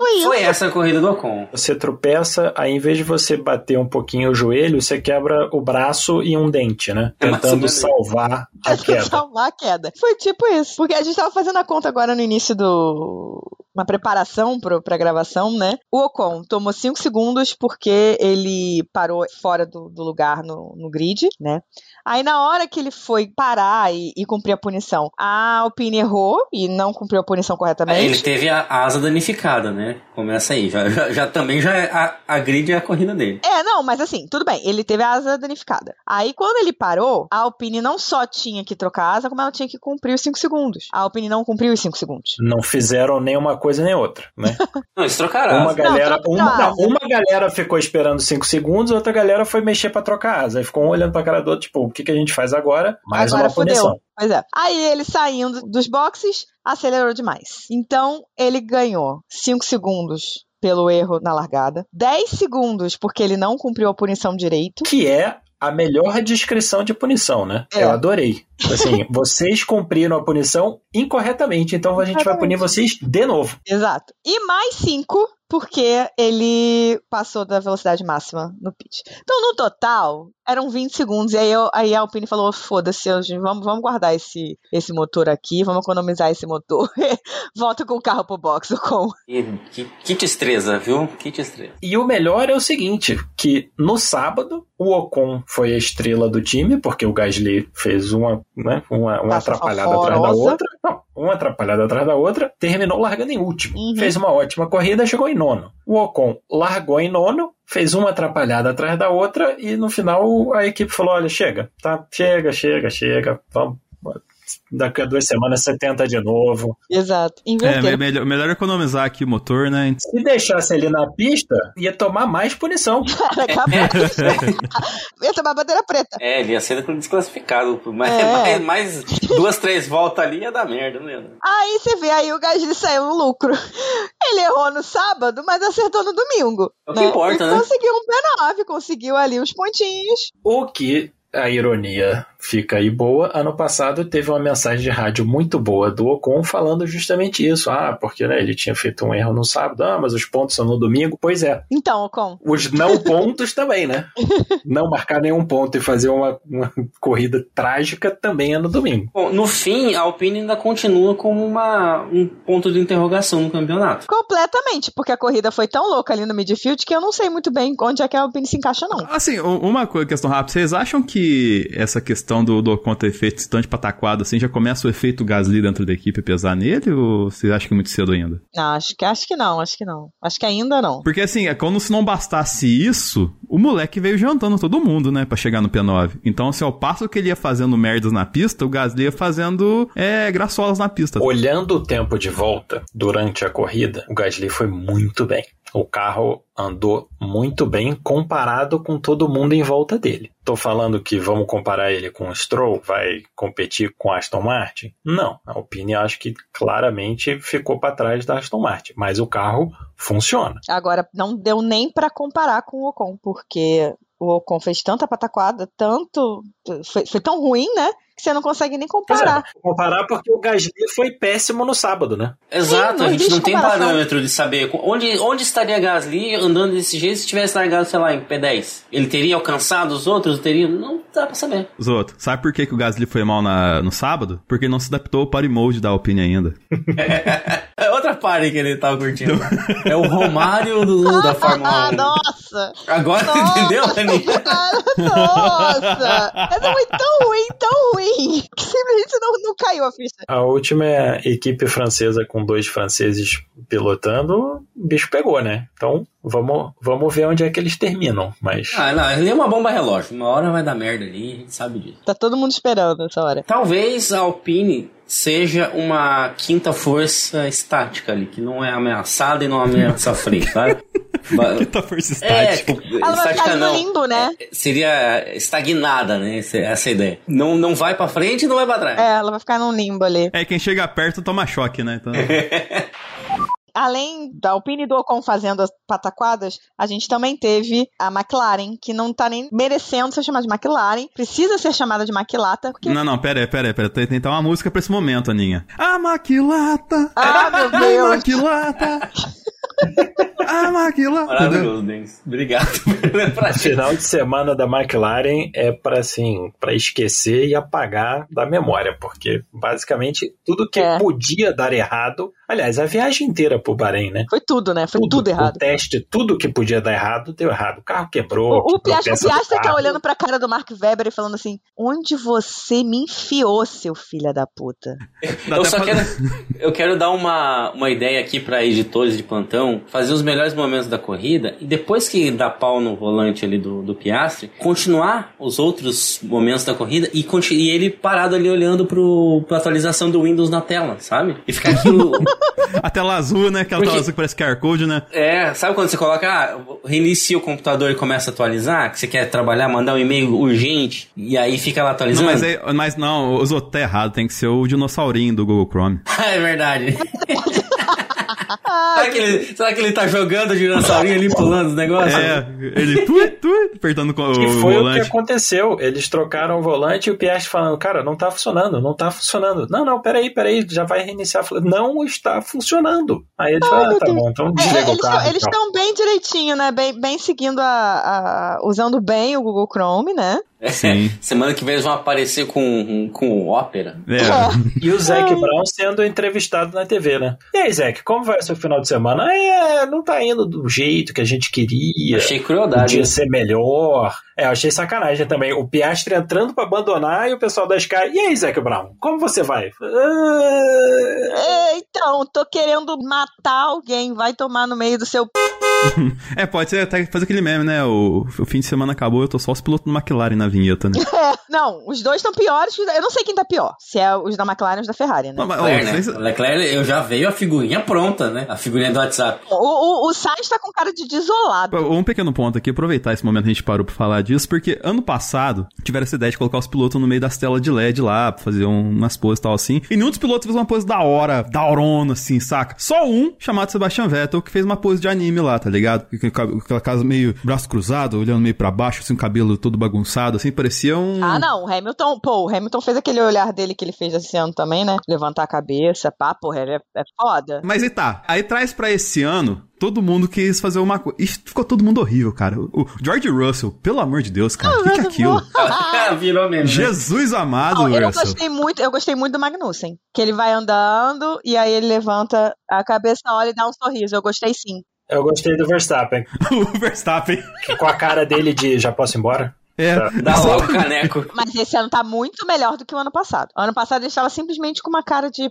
Foi isso. Foi essa a corrida do Ocon. Você tropeça, aí em vez de você bater um pouquinho o joelho, você quebra o braço e um dente, né? É Tentando salvar a queda. salvar a queda. Foi tipo isso. Porque a gente tava fazendo a conta agora no início do. Uma preparação pro, pra gravação, né? O Ocon tomou 5 segundos porque ele parou fora do, do lugar no, no grid, né? Aí na hora que ele foi parar e, e cumprir a punição, a Alpine errou e não cumpriu a punição Ele corretamente. teve a a asa danificada, né? Começa aí. Já, já, já também já é a, a grid é a corrida dele. É, não, mas assim, tudo bem, ele teve a asa danificada. Aí, quando ele parou, a Alpine não só tinha que trocar a asa, como ela tinha que cumprir os 5 segundos. A Alpine não cumpriu os 5 segundos. Não fizeram nem uma coisa nem outra, né? Não, eles trocaram. Uma asa. galera, troca uma, não, uma galera ficou esperando 5 segundos, outra galera foi mexer pra trocar asa. Aí ficou um olhando pra cara do outro, tipo, o que, que a gente faz agora? Mais Agora uma punição. fudeu. Pois é. Aí ele saindo dos boxes, acelerou demais. Então ele ganhou 5 segundos pelo erro na largada, 10 segundos porque ele não cumpriu a punição direito. Que é a melhor descrição de punição, né? É. Eu adorei. Assim, vocês cumpriram a punição incorretamente, então a gente vai punir vocês de novo. Exato. E mais 5 porque ele passou da velocidade máxima no pit. Então, no total, eram 20 segundos. E aí, eu- aí a Alpine falou: foda-se, vamos, vamos guardar esse, esse motor aqui, vamos economizar esse motor. Volta com o carro pro box, com. Que, que destreza, viu? Que destreza. E o melhor é o seguinte, que no sábado o Ocon foi a estrela do time, porque o Gasly fez uma, né, uma, uma atrapalhada atrás da outra. Não, uma atrapalhada atrás da outra, terminou largando em último. Uhum. Fez uma ótima corrida, chegou em nono. O Ocon largou em nono, fez uma atrapalhada atrás da outra e no final a equipe falou, olha, chega, tá, chega, chega, chega, vamos... Daqui a duas semanas você tenta de novo. Exato. É, melhor, melhor economizar aqui o motor, né? Se deixasse ele na pista, ia tomar mais punição. Acabou. Ia tomar bandeira preta. É, ele ia ser desclassificado. Mas É. mais, mais duas, três voltas ali ia dar merda, ia dar. Aí você vê, aí o Gasly saiu no lucro. Ele errou no sábado, mas acertou no domingo. É o que importa, e né? conseguiu um P9, conseguiu ali os pontinhos. O que a ironia fica aí boa. Ano passado teve uma mensagem de rádio muito boa do Ocon falando justamente isso. Ah, porque né, ele tinha feito um erro no sábado, ah, mas os pontos são no domingo. Pois é. Então, Ocon. Os não pontos também, né? Não marcar nenhum ponto e fazer uma, uma corrida trágica também é no domingo. Bom, no fim, a Alpine ainda continua como uma, um ponto de interrogação no campeonato. Completamente, porque a corrida foi tão louca ali no midfield que eu não sei muito bem onde é que a Alpine se encaixa, não. Assim, uma questão rápida. Vocês acham que essa questão do, do Ocon ter efeito distante pataquado, assim, já começa o efeito Gasly dentro da equipe pesar nele? Ou vocês acham que é muito cedo ainda? Não, acho que, acho que não, acho que não. Acho que ainda não. Porque assim, é como se não bastasse isso, o moleque veio jantando todo mundo, né, pra chegar no P9. Então, assim, ao passo que ele ia fazendo merdas na pista, o Gasly ia fazendo é, graçolas na pista. Olhando o tempo de volta durante a corrida, o Gasly foi muito bem. O carro andou muito bem comparado com todo mundo em volta dele. Tô falando que vamos comparar ele com o Stroll, vai competir com a Aston Martin? Não, a Alpine acho que claramente ficou para trás da Aston Martin, mas o carro funciona. Agora, não deu nem pra comparar com o Ocon, porque o Ocon fez tanta pataquada, tanto. Foi, foi tão ruim, né? Que você não consegue nem Pois é, comparar. comparar porque o Gasly foi péssimo no sábado, né? Exato, não a gente não tem comparação. parâmetro de saber onde, onde estaria Gasly andando desse jeito se tivesse largado, sei lá, em P10. Ele teria alcançado os outros? Teria? Não dá pra saber. Os outros. Sabe por que, que o Gasly foi mal na- no sábado? Porque não se adaptou ao party mode da Alpine ainda. É outra party que ele tava curtindo. é o Romário do- da Fórmula 1. Ah, nossa! Agora Nossa, entendeu, Aninha? nossa! Essa foi tão ruim, tão ruim, que simplesmente não, não caiu a ficha. A última é a equipe francesa com dois franceses pilotando, o bicho pegou, né? Então vamos, vamos ver onde é que eles terminam. Mas Ah, não, ele é uma bomba relógio. Uma hora vai dar merda ali, a gente sabe disso. Tá todo mundo esperando essa hora. Talvez a Alpine seja uma quinta força estática ali, que não é ameaçada e não ameaça a frente, sabe? Puta força É, estática. tipo, Ela vai ficar estática ali no não. limbo, né? É, Seria estagnada, né? Essa, é ideia. Não, não vai pra frente e não vai pra trás. É, ela vai ficar num limbo ali. É, quem chega perto toma choque, né? Então... Além da Alpine e do Ocon fazendo as pataquadas, a gente também teve a McLaren, que não tá nem merecendo ser chamada de McLaren, precisa ser chamada de Maquilata, porque... Não, não, pera aí, pera aí, pera aí. Tem que tentar uma música pra esse momento, Aninha. A maquilata! Ah, meu Deus! A maquilata! Entendeu? Maravilhoso, Denis. Obrigado disso. final de semana da McLaren é para assim, para esquecer e apagar da memória, porque basicamente tudo que É. podia dar errado, aliás, a viagem inteira pro Bahrein, né? Foi tudo, né? Foi tudo, errado. O teste, tudo que podia dar errado, deu errado. O carro quebrou. O, o quebrou Piastri, o peça do Piastri tá olhando pra cara do Mark Webber e falando assim: onde você me enfiou, seu filho da puta? Eu só pra- quero, eu quero dar uma, uma ideia aqui para editores de plantão, fazer os melhores momentos da corrida e depois que dá pau no volante ali do, do Piastri, continuar os outros momentos da corrida e, e ele parado ali olhando pro, pra atualização do Windows na tela, sabe? E ficar aquilo. A tela azul, né? Aquela Porque- tela azul que parece QR Code, né? é, sabe quando você coloca, ah, reinicia o computador e começa a atualizar, que você quer trabalhar, mandar um e-mail urgente e aí fica lá Não, atualizando? mas, é, mas não, os outros tá errado. Tem que ser o dinossaurinho do Google Chrome. é verdade. Ah, será, que ele, será que ele tá jogando o dinossaurinho ali pulando os negócios? É, ele tui, tui, apertando com o Que foi o que aconteceu. Eles trocaram o volante e o Piastri falando, cara, não tá funcionando, não tá funcionando. Não, não, peraí, peraí, já vai reiniciar. Não está funcionando. Aí ele falou, ah, tá bom, então É, desliga o eles carro. eles estão bem direitinho, né? Bem, bem seguindo a, a- usando bem o Google Chrome, né? Sim. Semana que vem eles vão aparecer com, com o Ópera. É. E o Zac. Brown sendo entrevistado na TV, né? E aí, Zac, como vai o seu final de semana? É, não tá indo do jeito que a gente queria. Achei crueldade. Podia ser melhor. É, eu achei sacanagem também. O Piastri entrando pra abandonar e o pessoal da Sky. E aí, Zac Brown, como você vai? Ah, É, então, tô querendo matar alguém, vai tomar no meio do seu. É, pode ser até fazer aquele meme, né? O, o fim de semana acabou, eu tô só os pilotos do McLaren na vinheta, né? É, não, os dois estão piores. Eu não sei quem tá pior. Se é os da McLaren ou os da Ferrari, né? Mas, Leclerc, né? vocês- Leclerc, eu já veio a figurinha pronta, né? A figurinha do WhatsApp. O, o, o Sainz tá com cara de desolado. Um pequeno ponto aqui, aproveitar esse momento que a gente parou pra falar disso, porque ano passado tiveram essa ideia de colocar os pilotos no meio das telas de LED lá, pra fazer um- umas poses e tal assim. E nenhum dos pilotos fez uma pose da hora, da horona, assim, saca? Só um, chamado Sebastian Vettel, que fez uma pose de anime lá, tá tá ligado? Com Aquela casa meio braço cruzado, olhando meio pra baixo, assim, o cabelo todo bagunçado, assim, parecia um. Ah, não, o Hamilton, pô, o Hamilton fez aquele olhar dele que ele fez esse ano também, né? Levantar a cabeça, pá, porra, é, é foda. Mas aí tá. Aí traz pra esse ano. Todo mundo quis fazer uma coisa. Ficou todo mundo horrível, cara. O George Russell, pelo amor de Deus, cara. O que, que é aquilo? Virou mesmo. né? Jesus amado, Não, eu Russell. gostei muito, eu gostei muito do Magnussen. Que ele vai andando e aí ele levanta a cabeça, olha e dá um sorriso. Eu gostei sim. Eu gostei do Verstappen, o Verstappen. que com a cara dele de já posso ir embora. É. Dá logo o caneco. Mas esse ano tá muito melhor do que o ano passado. Ano passado ele estava simplesmente com uma cara de.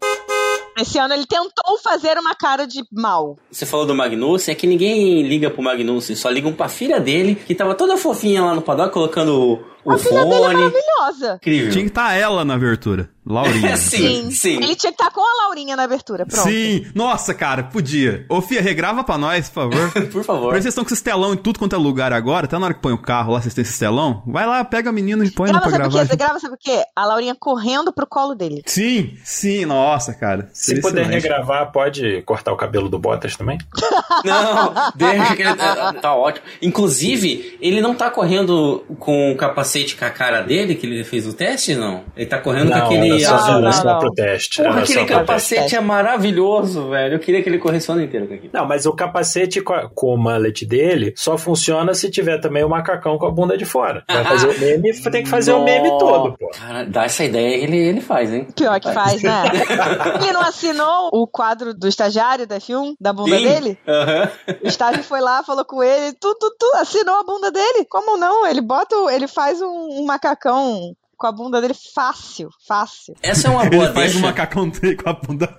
Esse ano ele tentou fazer uma cara de mal. Você falou do Magnussen, é que ninguém liga pro Magnussen, só ligam pra filha dele, que tava toda fofinha lá no paddock, colocando o, A filha dele é fone. maravilhosa. Incrível. Tinha que estar ela na abertura. Laurinha. sim, sim. Ele tinha que estar com a Laurinha na abertura. Pronto. Sim, nossa, cara, podia. Ô, Fia, regrava pra nós, por favor. Por favor. Parece que vocês estão com esse telão em tudo quanto é lugar agora. Até na hora que põe o carro lá, vocês têm esse telão. Vai lá, pega a menina e põe ela Grava pra gravar. quê? Grava sabe o quê? A Laurinha correndo pro colo dele. Sim, sim, nossa, cara. Se puder regravar, pode cortar o cabelo do Bottas também? Não, deixa que ele tá, tá ótimo. Inclusive, ele não tá correndo com o capacete com a cara dele, que ele fez o teste, não? Ele tá correndo com aquele era só, azul. era não, não. pro teste. Porra, era aquele só pro teste. capacete é maravilhoso, velho. Eu queria que ele corresse o ano inteiro com aquilo. Não, mas o capacete com, a- com o mullet dele só funciona se tiver também o macacão com a bunda de fora. Vai fazer o meme, tem que fazer o meme todo, pô. Cara, dá essa ideia, ele, ele faz, hein? Pior que faz, né? ele não assinou o quadro do estagiário da F1, da bunda Sim. dele? Aham. O estágio foi lá, falou com ele, tu, tu, tu, assinou a bunda dele. Como não? Ele bota, o- ele faz um, macacão com a bunda dele fácil, fácil. Essa é uma boa Ele faz deixa. um macacão dele com a bunda.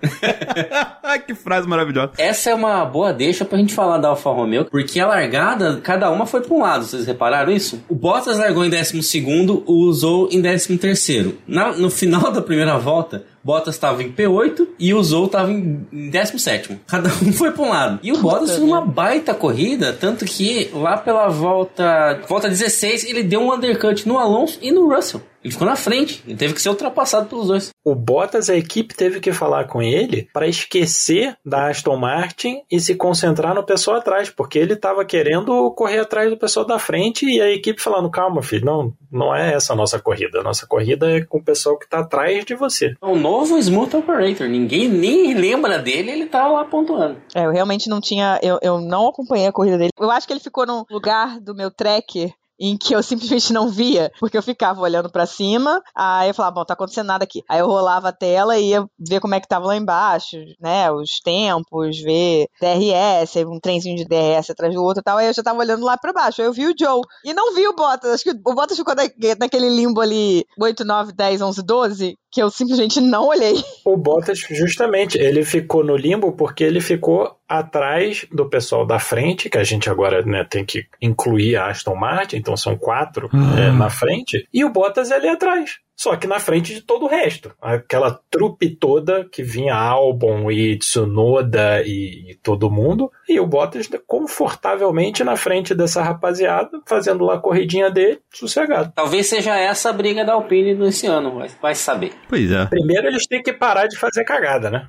que frase maravilhosa. Essa é uma boa deixa pra gente falar da Alfa Romeo, porque a largada, cada uma foi pra um lado, vocês repararam isso? O Bottas largou em 12 o Zou em 13 Na No final da primeira volta, Bottas estava em P8 e o Zou estava em 17 Cada um foi pra um lado. E o Bottas fez uma baita corrida, tanto que lá pela volta, volta 16, ele deu um undercut no Alonso e no Russell. Ele ficou na frente, ele teve que ser ultrapassado pelos dois. O Bottas, a equipe teve que falar com ele para esquecer da Aston Martin e se concentrar no pessoal atrás, porque ele estava querendo correr atrás do pessoal da frente e a equipe falando: calma, filho, não, não é essa a nossa corrida. A nossa corrida é com o pessoal que está atrás de você. É um novo Smooth Operator, ninguém nem lembra dele, ele tá lá pontuando. É, eu realmente não tinha, eu, eu não acompanhei a corrida dele. Eu acho que ele ficou num lugar do meu tracker em que eu simplesmente não via, porque eu ficava olhando pra cima, aí eu falava, bom, tá acontecendo nada aqui. Aí eu rolava a tela e ia ver como é que tava lá embaixo, né, os tempos, ver DRS, um trenzinho de DRS atrás do outro e tal, aí eu já tava olhando lá pra baixo, aí eu vi o Joe, e não vi o Bottas, acho que o Bottas ficou na- naquele limbo ali, 8, 9, 10, 11, 12, que eu simplesmente não olhei. O Bottas, justamente, ele ficou no limbo porque ele ficou atrás do pessoal da frente, que a gente agora né, tem que incluir a Aston Martin, então são quatro é, na frente, e o Bottas ali atrás. Só que na frente de todo o resto. Aquela trupe toda que vinha Albon e Tsunoda e, e todo mundo. E o Bottas confortavelmente na frente dessa rapaziada, fazendo lá a corridinha dele, sossegado. Talvez seja essa a briga da Alpine nesse ano, vai, vai saber. Pois é. Primeiro eles têm que parar de fazer cagada, né?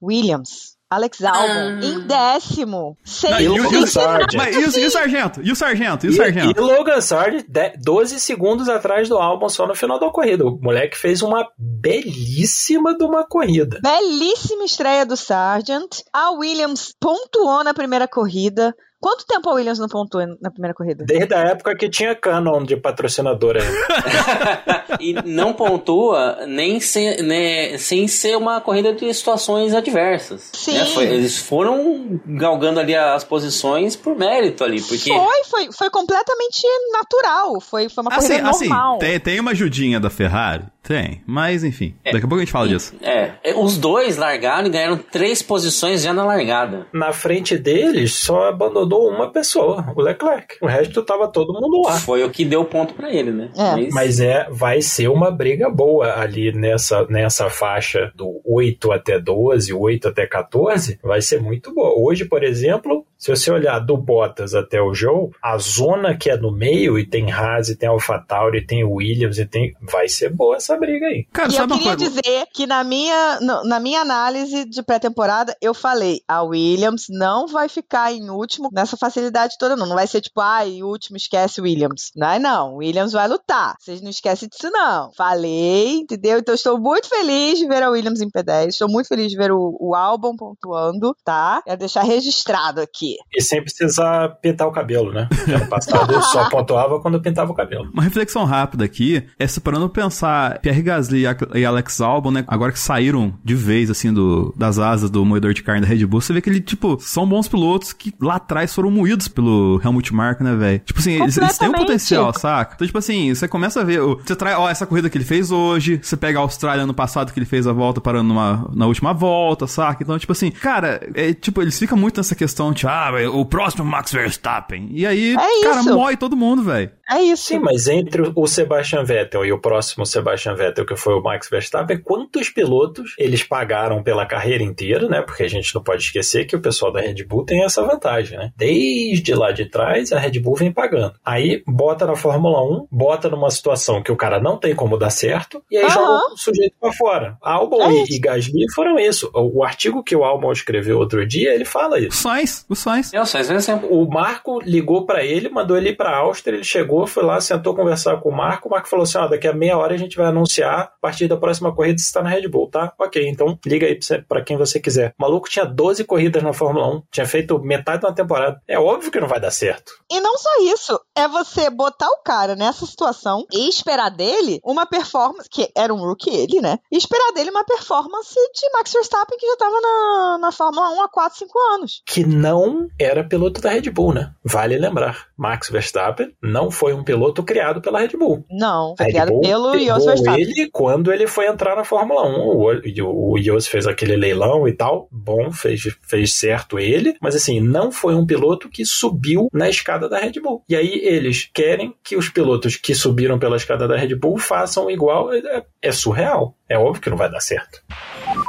Williams. Alex Albon, em décimo. Sem Não, e o- e o- Sargent. Mas e o, e o sargento? E o sargento? E o E, sargento? e Logan Sargent, de- 12 segundos atrás do álbum só no final da corrida. O moleque fez uma belíssima de uma corrida. Belíssima estreia do Sargent. A Williams pontuou na primeira corrida. Quanto tempo a Williams não pontuou na primeira corrida? Desde a época que tinha Canon de patrocinador ainda. e não pontua nem se- né, sem ser uma corrida de situações adversas. Sim. né? Foi- eles foram galgando ali as posições por mérito ali, porque Foi, foi, foi completamente natural. Foi, foi uma Assim, corrida assim, normal. tem, tem uma ajudinha da Ferrari? Tem. Mas, enfim. Daqui a pouco a gente fala disso. é, os dois largaram e ganharam três posições já na largada. Na frente deles só abandonou uma pessoa, o Leclerc. O resto tava todo mundo lá. Foi o que deu ponto pra ele, né? É. Mas é, vai ser uma briga boa ali nessa, nessa faixa do 8 até 12, 8 até 14. Vai ser muito boa. Hoje, por exemplo, Se você olhar do Bottas até o Joe, a zona que é no meio, e tem Haas, e tem AlphaTauri, e tem Williams, e tem. Vai ser boa essa briga aí. Cara, e eu queria dizer que na minha, na minha análise de pré-temporada, eu falei: a Williams não vai ficar em último nessa facilidade toda, não. Não vai ser tipo, ai, ah, último esquece Williams. Não é não. Williams vai lutar. Vocês não esquecem disso, não. Falei, entendeu? Então estou muito feliz de ver a Williams em P10. Estou muito feliz de ver o, o álbum pontuando, tá? Quero deixar registrado aqui. E sem precisar pintar o cabelo, né? Ano passado eu só pontuava quando pintava o cabelo. Uma reflexão rápida aqui é separando pensar Pierre Gasly e Alex Albon, né? Agora que saíram de vez, assim, do, das asas do moedor de carne da Red Bull, você vê que ele, tipo, são bons pilotos que lá atrás foram moídos pelo Helmut Marko, né, velho? Tipo assim, eles, eles, têm um potencial, saca? Então, tipo assim, você começa a ver, você traz, ó, essa corrida que ele fez hoje, você pega a Austrália ano passado que ele fez a volta parando numa, na última volta, saca? Então, tipo assim, cara, é, tipo, eles ficam muito nessa questão de, ah, o próximo Max Verstappen. E aí, é cara, mói todo mundo, velho. É isso. Sim, mas entre o Sebastian Vettel e o próximo Sebastian Vettel, que foi o Max Verstappen, quantos pilotos eles pagaram pela carreira inteira, né? Porque a gente não pode esquecer que o pessoal da Red Bull tem essa vantagem, né? Desde lá de trás, a Red Bull vem pagando. Aí bota na Fórmula 1, bota numa situação que o cara não tem como dar certo, e aí uhum. joga o sujeito pra fora. Albon é e, e Gasly foram isso. O, o, artigo que o Albon escreveu outro dia, ele fala isso. O Sainz, o É, o Sainz é exemplo. O Marco ligou para ele, mandou ele ir pra Áustria, ele chegou foi lá, sentou conversar com o Marco. O Marco falou assim: ó, daqui a meia hora a gente vai anunciar a partir da próxima corrida se está na Red Bull, tá? Ok, então liga aí para quem você quiser. O maluco tinha 12 corridas na Fórmula 1, tinha feito metade de uma temporada. É óbvio que não vai dar certo. E não só isso, é você botar o cara nessa situação e esperar dele uma performance, que era um rookie ele, né? E esperar dele uma performance de Max Verstappen que já tava na, na Fórmula 1 há 4, 5 anos. Que não era piloto da Red Bull, né? Vale lembrar. Max Verstappen não foi um piloto criado pela Red Bull. Não, foi criado Bull pelo Jos Verstappen. ele quando ele foi entrar na Fórmula 1. O, o Jos fez aquele leilão e tal. Bom, fez, fez certo ele. Mas assim, não foi um piloto que subiu na escada da Red Bull. E aí eles querem que os pilotos que subiram pela escada da Red Bull façam igual. É, é surreal. É óbvio que não vai dar certo.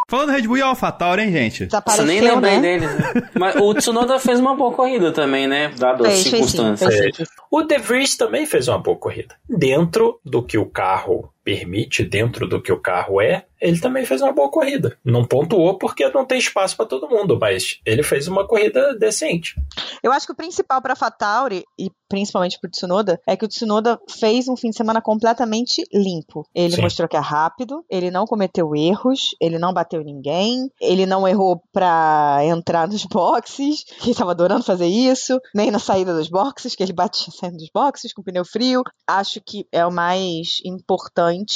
Falando Red Bull e AlphaTauri, hein, gente? Você nem lembrei né? dele. Né? Mas o Tsunoda fez uma boa corrida também, né? Dado as circunstâncias. O De Vries também fez uma boa corrida. Dentro do que o carro permite, dentro do que o carro é, ele também fez uma boa corrida. Não pontuou porque não tem espaço para todo mundo, mas ele fez uma corrida decente. Eu acho que o principal para Fatauri e principalmente para o Tsunoda é que o Tsunoda fez um fim de semana completamente limpo. Ele Sim. mostrou que é rápido, ele não cometeu erros, ele não bateu ninguém, ele não errou para entrar nos boxes, que estava adorando fazer isso, nem na saída dos boxes, que ele batia saindo dos boxes com pneu frio. Acho que é o mais importante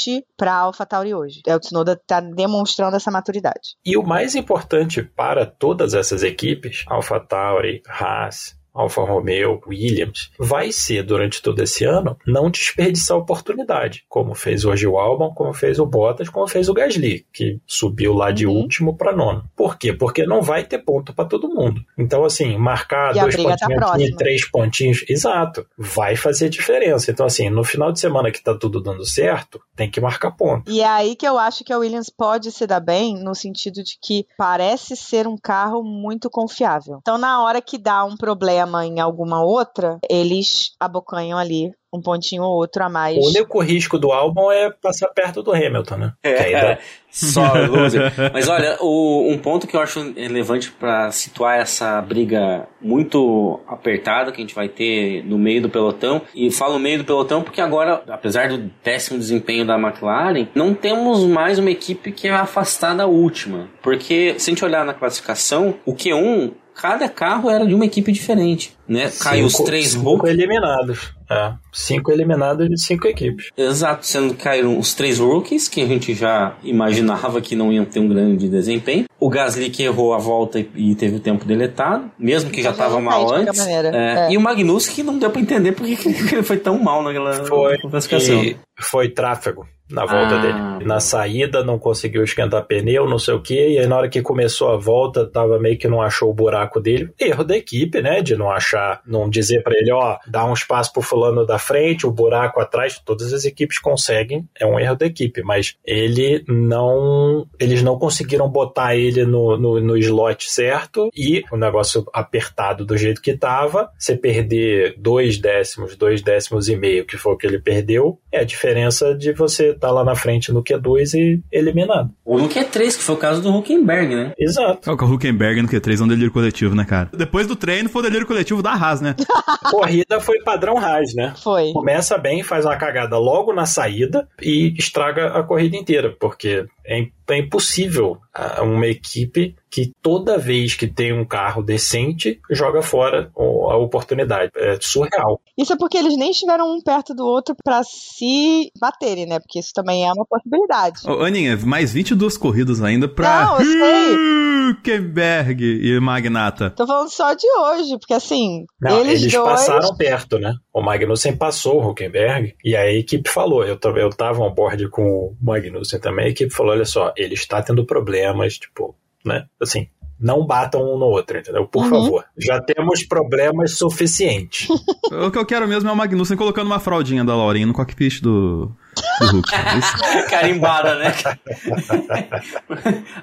importante para a AlphaTauri hoje. É o Tsunoda está demonstrando essa maturidade. E o mais importante para todas essas equipes, AlphaTauri, Haas, Alfa Romeo, Williams, vai ser durante todo esse ano não desperdiçar oportunidade, como fez hoje o Albon, como fez o Bottas, como fez o Gasly, que subiu lá de uhum. último para nono. Por quê? Porque não vai ter ponto para todo mundo. Então, assim, marcar dois tá pontinhos tá três pontinhos, exato, vai fazer diferença. Então, assim, no final de semana que tá tudo dando certo, tem que marcar ponto. E é aí que eu acho que a Williams pode se dar bem, no sentido de que parece ser um carro muito confiável. Então, na hora que dá um problema problema em alguma outra, eles abocanham ali um pontinho ou outro a mais. O único risco do álbum é passar perto do Hamilton, né? É, é só loser. Mas olha, o, um ponto que eu acho relevante para situar essa briga muito apertada que a gente vai ter no meio do pelotão, e falo meio do pelotão porque agora, apesar do péssimo desempenho da McLaren, não temos mais uma equipe que é afastada da última. Porque se a gente olhar na classificação, o Q1 cada carro era de uma equipe diferente, né? Caiu os três cinco eliminados. É, cinco eliminados de cinco equipes. Exato, sendo que caíram os três rookies, que a gente já imaginava que não iam ter um grande desempenho. O Gasly que errou a volta e teve o tempo deletado, mesmo que já estava mal antes. É, é. E o Magnus que não deu para entender porque ele foi tão mal naquela foi, classificação. Foi tráfego na volta Ah. dele. Na saída não conseguiu esquentar pneu, não sei o que, e aí na hora que começou a volta, tava meio que não achou o buraco dele. Erro da equipe, né? De não achar, não dizer pra ele, ó, dá um espaço pro fulano da frente, o buraco atrás, todas as equipes conseguem, é um erro da equipe, mas ele não. Eles não conseguiram botar ele no, no, no slot certo e o negócio apertado do jeito que tava, você perder dois décimos, dois décimos e meio, que foi o que ele perdeu, é a diferença de você estar lá na frente no Q2 e eliminado. Ou no Q3, que foi o caso do Huckenberg, né? Exato. É o que o Huckenberg no Q3 é um delírio coletivo, né, cara? Depois do treino foi o delírio coletivo da Haas, né? Corrida foi padrão Haas, né? Foi. Começa bem, faz uma cagada logo na saída e estraga a corrida inteira, porque é, é impossível uma equipe que toda vez que tem um carro decente joga fora a oportunidade. É surreal. Isso é porque eles nem estiveram um perto do outro pra se baterem, né? Porque isso também é uma possibilidade. Ô, Aninha, mais 22 corridas ainda pra Não, eu sei. Huckenberg e Magnata. Tô falando só de hoje, porque assim, Não, eles, eles, dois. passaram perto, né? O Magnussen passou o Huckenberg e a equipe falou, eu, eu tava on board com o Magnussen também, a equipe falou, olha só, ele está tendo problemas, tipo, né? Assim, não batam um no outro, entendeu? Por Uhum. favor. Já temos problemas suficientes. O que eu quero mesmo é o Magnussen colocando uma fraldinha da Laurinha no cockpit do, do Hulk. É isso. Carimbada, né?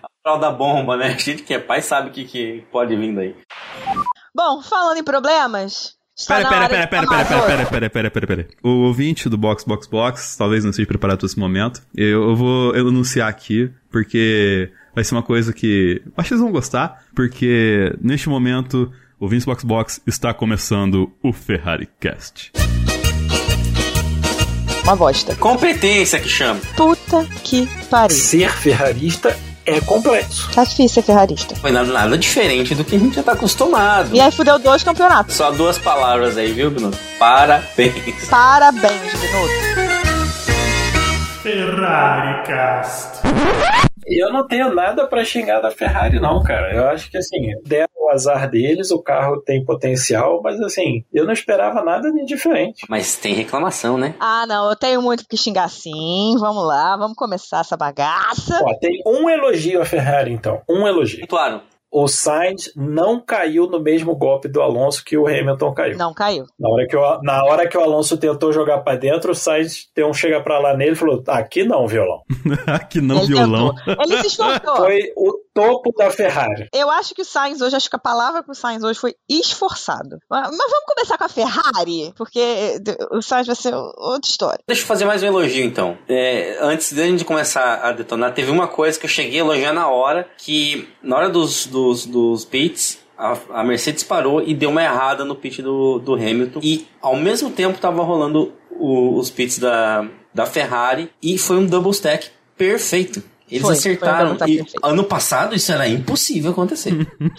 a fralda bomba, né? A gente que é pai sabe o que, que pode vir daí. Bom, falando em problemas. Pera, pera, pera, pera, pera, pera, pera, pera, pera, pera, pera. O ouvinte do Box Box Box talvez não esteja preparado para esse momento. Eu, eu vou anunciar aqui, porque vai ser uma coisa que acho que vocês vão gostar, porque neste momento o Vince Box Box está começando o Ferrari Cast. Uma bosta. Competência que chama. Puta que pariu. Ser ferrarista é complexo. Tá difícil ser ferrarista. Foi nada, nada diferente do que a gente já tá acostumado. E aí fudeu dois campeonatos. Só duas palavras aí, viu, Bruno? Parabéns. Parabéns, Minuto. Ferrari Cast. Eu não tenho nada pra xingar da Ferrari, não, cara. Eu acho que, assim, deram o azar deles, o carro tem potencial, mas, assim, eu não esperava nada de diferente. Mas tem reclamação, né? Ah, não, eu tenho muito que xingar sim. Vamos lá, vamos começar essa bagaça. Ó, tem um elogio à Ferrari, então. Um elogio. Claro. O Sainz não caiu no mesmo golpe do Alonso que o Hamilton caiu. Não caiu. Na hora que o, na hora que o Alonso tentou jogar pra dentro, o Sainz tem um chega pra lá nele e falou: aqui não, violão. Aqui não, Ele violão. tentou. Ele se esforçou. Foi o topo da Ferrari. Eu acho que o Sainz hoje, acho que a palavra pro Sainz hoje foi esforçado. Mas mas vamos começar com a Ferrari, porque o Sainz vai ser outra história. Deixa eu fazer mais um elogio, então. É, antes de a gente começar a detonar, teve uma coisa que eu cheguei a elogiar na hora, que na hora dos, dos, dos pits, a, a Mercedes parou e deu uma errada no pit do, do Hamilton. E ao mesmo tempo tava rolando o- os pits da, da Ferrari e foi um double stack perfeito. Eles Foi, acertaram. foi e ano passado isso era impossível acontecer.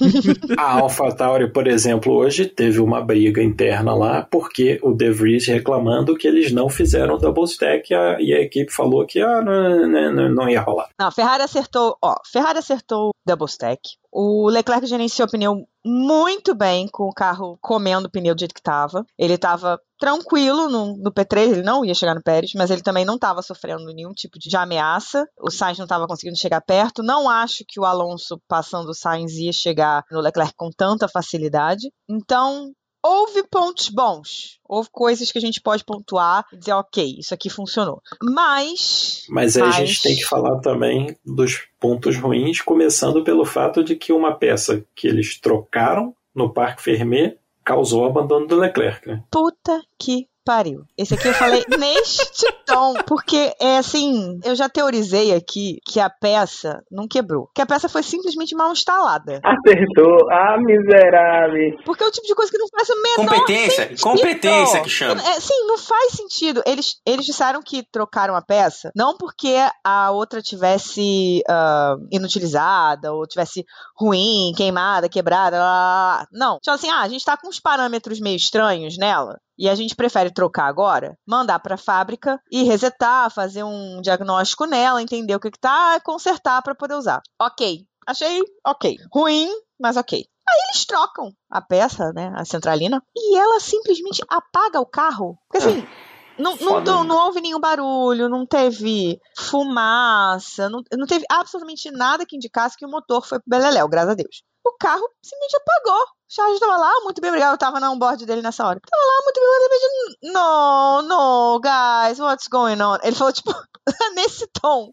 A AlphaTauri, por exemplo, hoje teve uma briga interna lá porque o De Vries reclamando que eles não fizeram double stack e a, e a equipe falou que ah, não, não, não ia rolar. Não, Ferrari acertou, ó, Ferrari acertou o double stack. O Leclerc gerenciou o pneu muito bem com o carro comendo o pneu do jeito que tava. Ele tava tranquilo no, no P3, ele não ia chegar no Pérez, mas ele também não estava sofrendo nenhum tipo de ameaça. O Sainz não estava conseguindo chegar perto. Não acho que o Alonso passando o Sainz ia chegar no Leclerc com tanta facilidade. Então, houve pontos bons. Houve coisas que a gente pode pontuar e dizer, ok, isso aqui funcionou. Mas. Mas aí a Mas- gente tem que falar também dos pontos ruins, começando pelo fato de que uma peça que eles trocaram no Parque Fermé causou o abandono do Leclerc. Né? Puta que pariu. Esse aqui eu falei neste tom, porque é assim, eu já teorizei aqui que a peça não quebrou, que a peça foi simplesmente mal instalada. Acertou. Ah, miserável. Porque é o tipo de coisa que não faz o menor Competência, sentido. competência que chama. É, sim, não faz sentido. Eles, eles disseram que trocaram a peça, não porque a outra tivesse ah, inutilizada, ou tivesse ruim, queimada, quebrada, lá, lá, lá. não. Tipo assim, ah, a gente tá com uns parâmetros meio estranhos nela, e a gente prefere trocar agora, mandar pra fábrica e resetar, fazer um diagnóstico nela, entender o que que tá, consertar pra poder usar. Ok. Achei ok. Ruim, mas ok. Aí eles trocam a peça, né, a centralina, e ela simplesmente apaga o carro. Porque assim, Não, não, Foda, não, né? não houve nenhum barulho, não teve fumaça, não, não teve absolutamente nada que indicasse que o motor foi pro Beleléu, graças a Deus. O carro simplesmente apagou. O Charles tava lá, muito bem obrigado. Eu tava na onboard dele nessa hora. Tava lá, muito bem obrigado. No, no, guys, what's going on? Ele falou, tipo, nesse tom.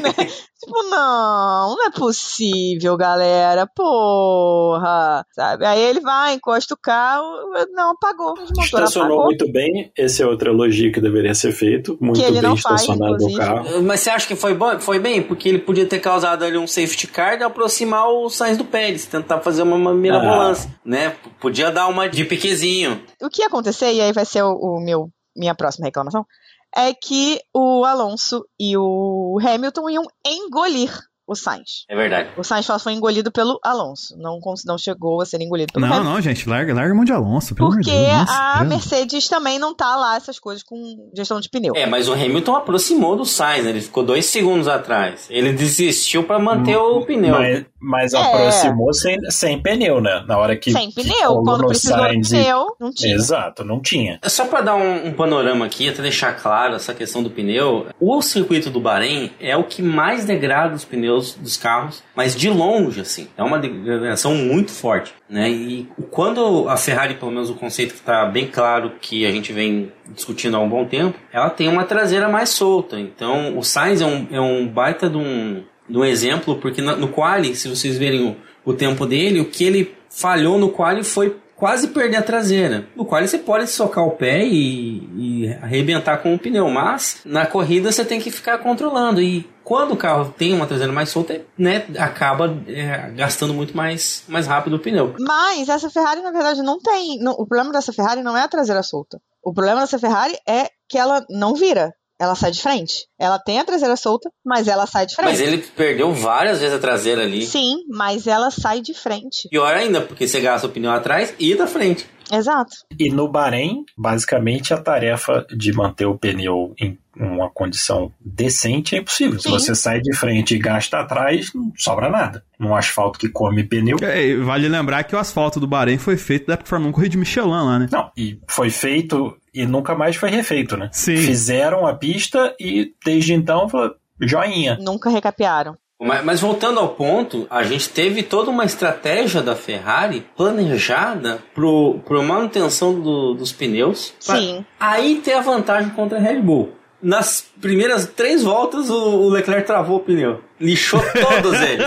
né? Tipo, não, não é possível, galera. Porra. Sabe? Aí ele vai, encosta o carro. Não, motores Estacionou apagou. muito bem, esse é outro elogio que deveria ser feito. Muito Que ele bem não faz, estacionado o carro. Mas você acha que foi bom? Foi bem? Porque ele podia ter causado ali um safety car e aproximar o Sainz do Pérez, tentar fazer uma, uma né? Podia dar uma de piquezinho. o que ia acontecer, e aí vai ser o meu minha próxima reclamação, é que o Alonso e o Hamilton iam engolir o Sainz. É verdade. O Sainz só foi engolido pelo Alonso, não, não chegou a ser engolido pelo Não, Hamilton. não, gente, larga, larga a mão de Alonso, pelo Porque Deus. Nossa, a. Mercedes também não tá lá essas coisas com gestão de pneu. É, mas o Hamilton aproximou do Sainz, né? ele ficou dois segundos atrás. Ele desistiu pra manter o pneu. Mas, mas É. aproximou sem, sem pneu, né? Na hora que. Sem pneu, colou quando no precisou de Sainz e- pneu, não tinha. Exato, não tinha. É Só para dar um, um panorama aqui, até deixar claro essa questão do pneu, o circuito do Bahrein é o que mais degrada os pneus dos carros, mas de longe, assim, é uma degradação muito forte, né? E quando a Ferrari, pelo menos o conceito que está bem claro que a gente vem discutindo há um bom tempo, ela tem uma traseira mais solta. Então, o Sainz é um, é um baita de um, de um exemplo, porque na- no quali, se vocês verem o, o tempo dele, o que ele falhou no quali foi quase perder a traseira. No qual você pode socar o pé e, e arrebentar com o pneu, mas na corrida você tem que ficar controlando. E quando o carro tem uma traseira mais solta, né, acaba é, gastando muito mais, mais rápido o pneu. Mas essa Ferrari, na verdade, não tem. não- o problema dessa Ferrari não é a traseira solta. O problema dessa Ferrari é que ela não vira. Ela sai de frente. Ela tem a traseira solta, mas ela sai de frente. Mas ele perdeu várias vezes a traseira ali. Sim, mas ela sai de frente. Pior ainda, porque você gasta o pneu atrás e da frente. Exato. E no Bahrein, basicamente, a tarefa de manter o pneu em uma condição decente é impossível. Se Sim. você sai de frente e gasta atrás, não sobra nada. Num asfalto que come pneu. É, vale lembrar que o asfalto do Bahrein foi feito da Fórmula 1 corrida de Michelin lá, né? Não, e foi feito e nunca mais foi refeito, né? Sim. Fizeram a pista e desde então falou, joinha. Nunca recapearam. Mas, mas voltando ao ponto, a gente teve toda uma estratégia da Ferrari planejada pro manutenção do- dos pneus. Sim. Aí ter a vantagem contra a Red Bull. Nas primeiras três voltas, o, o Leclerc travou o pneu. Lixou todos eles.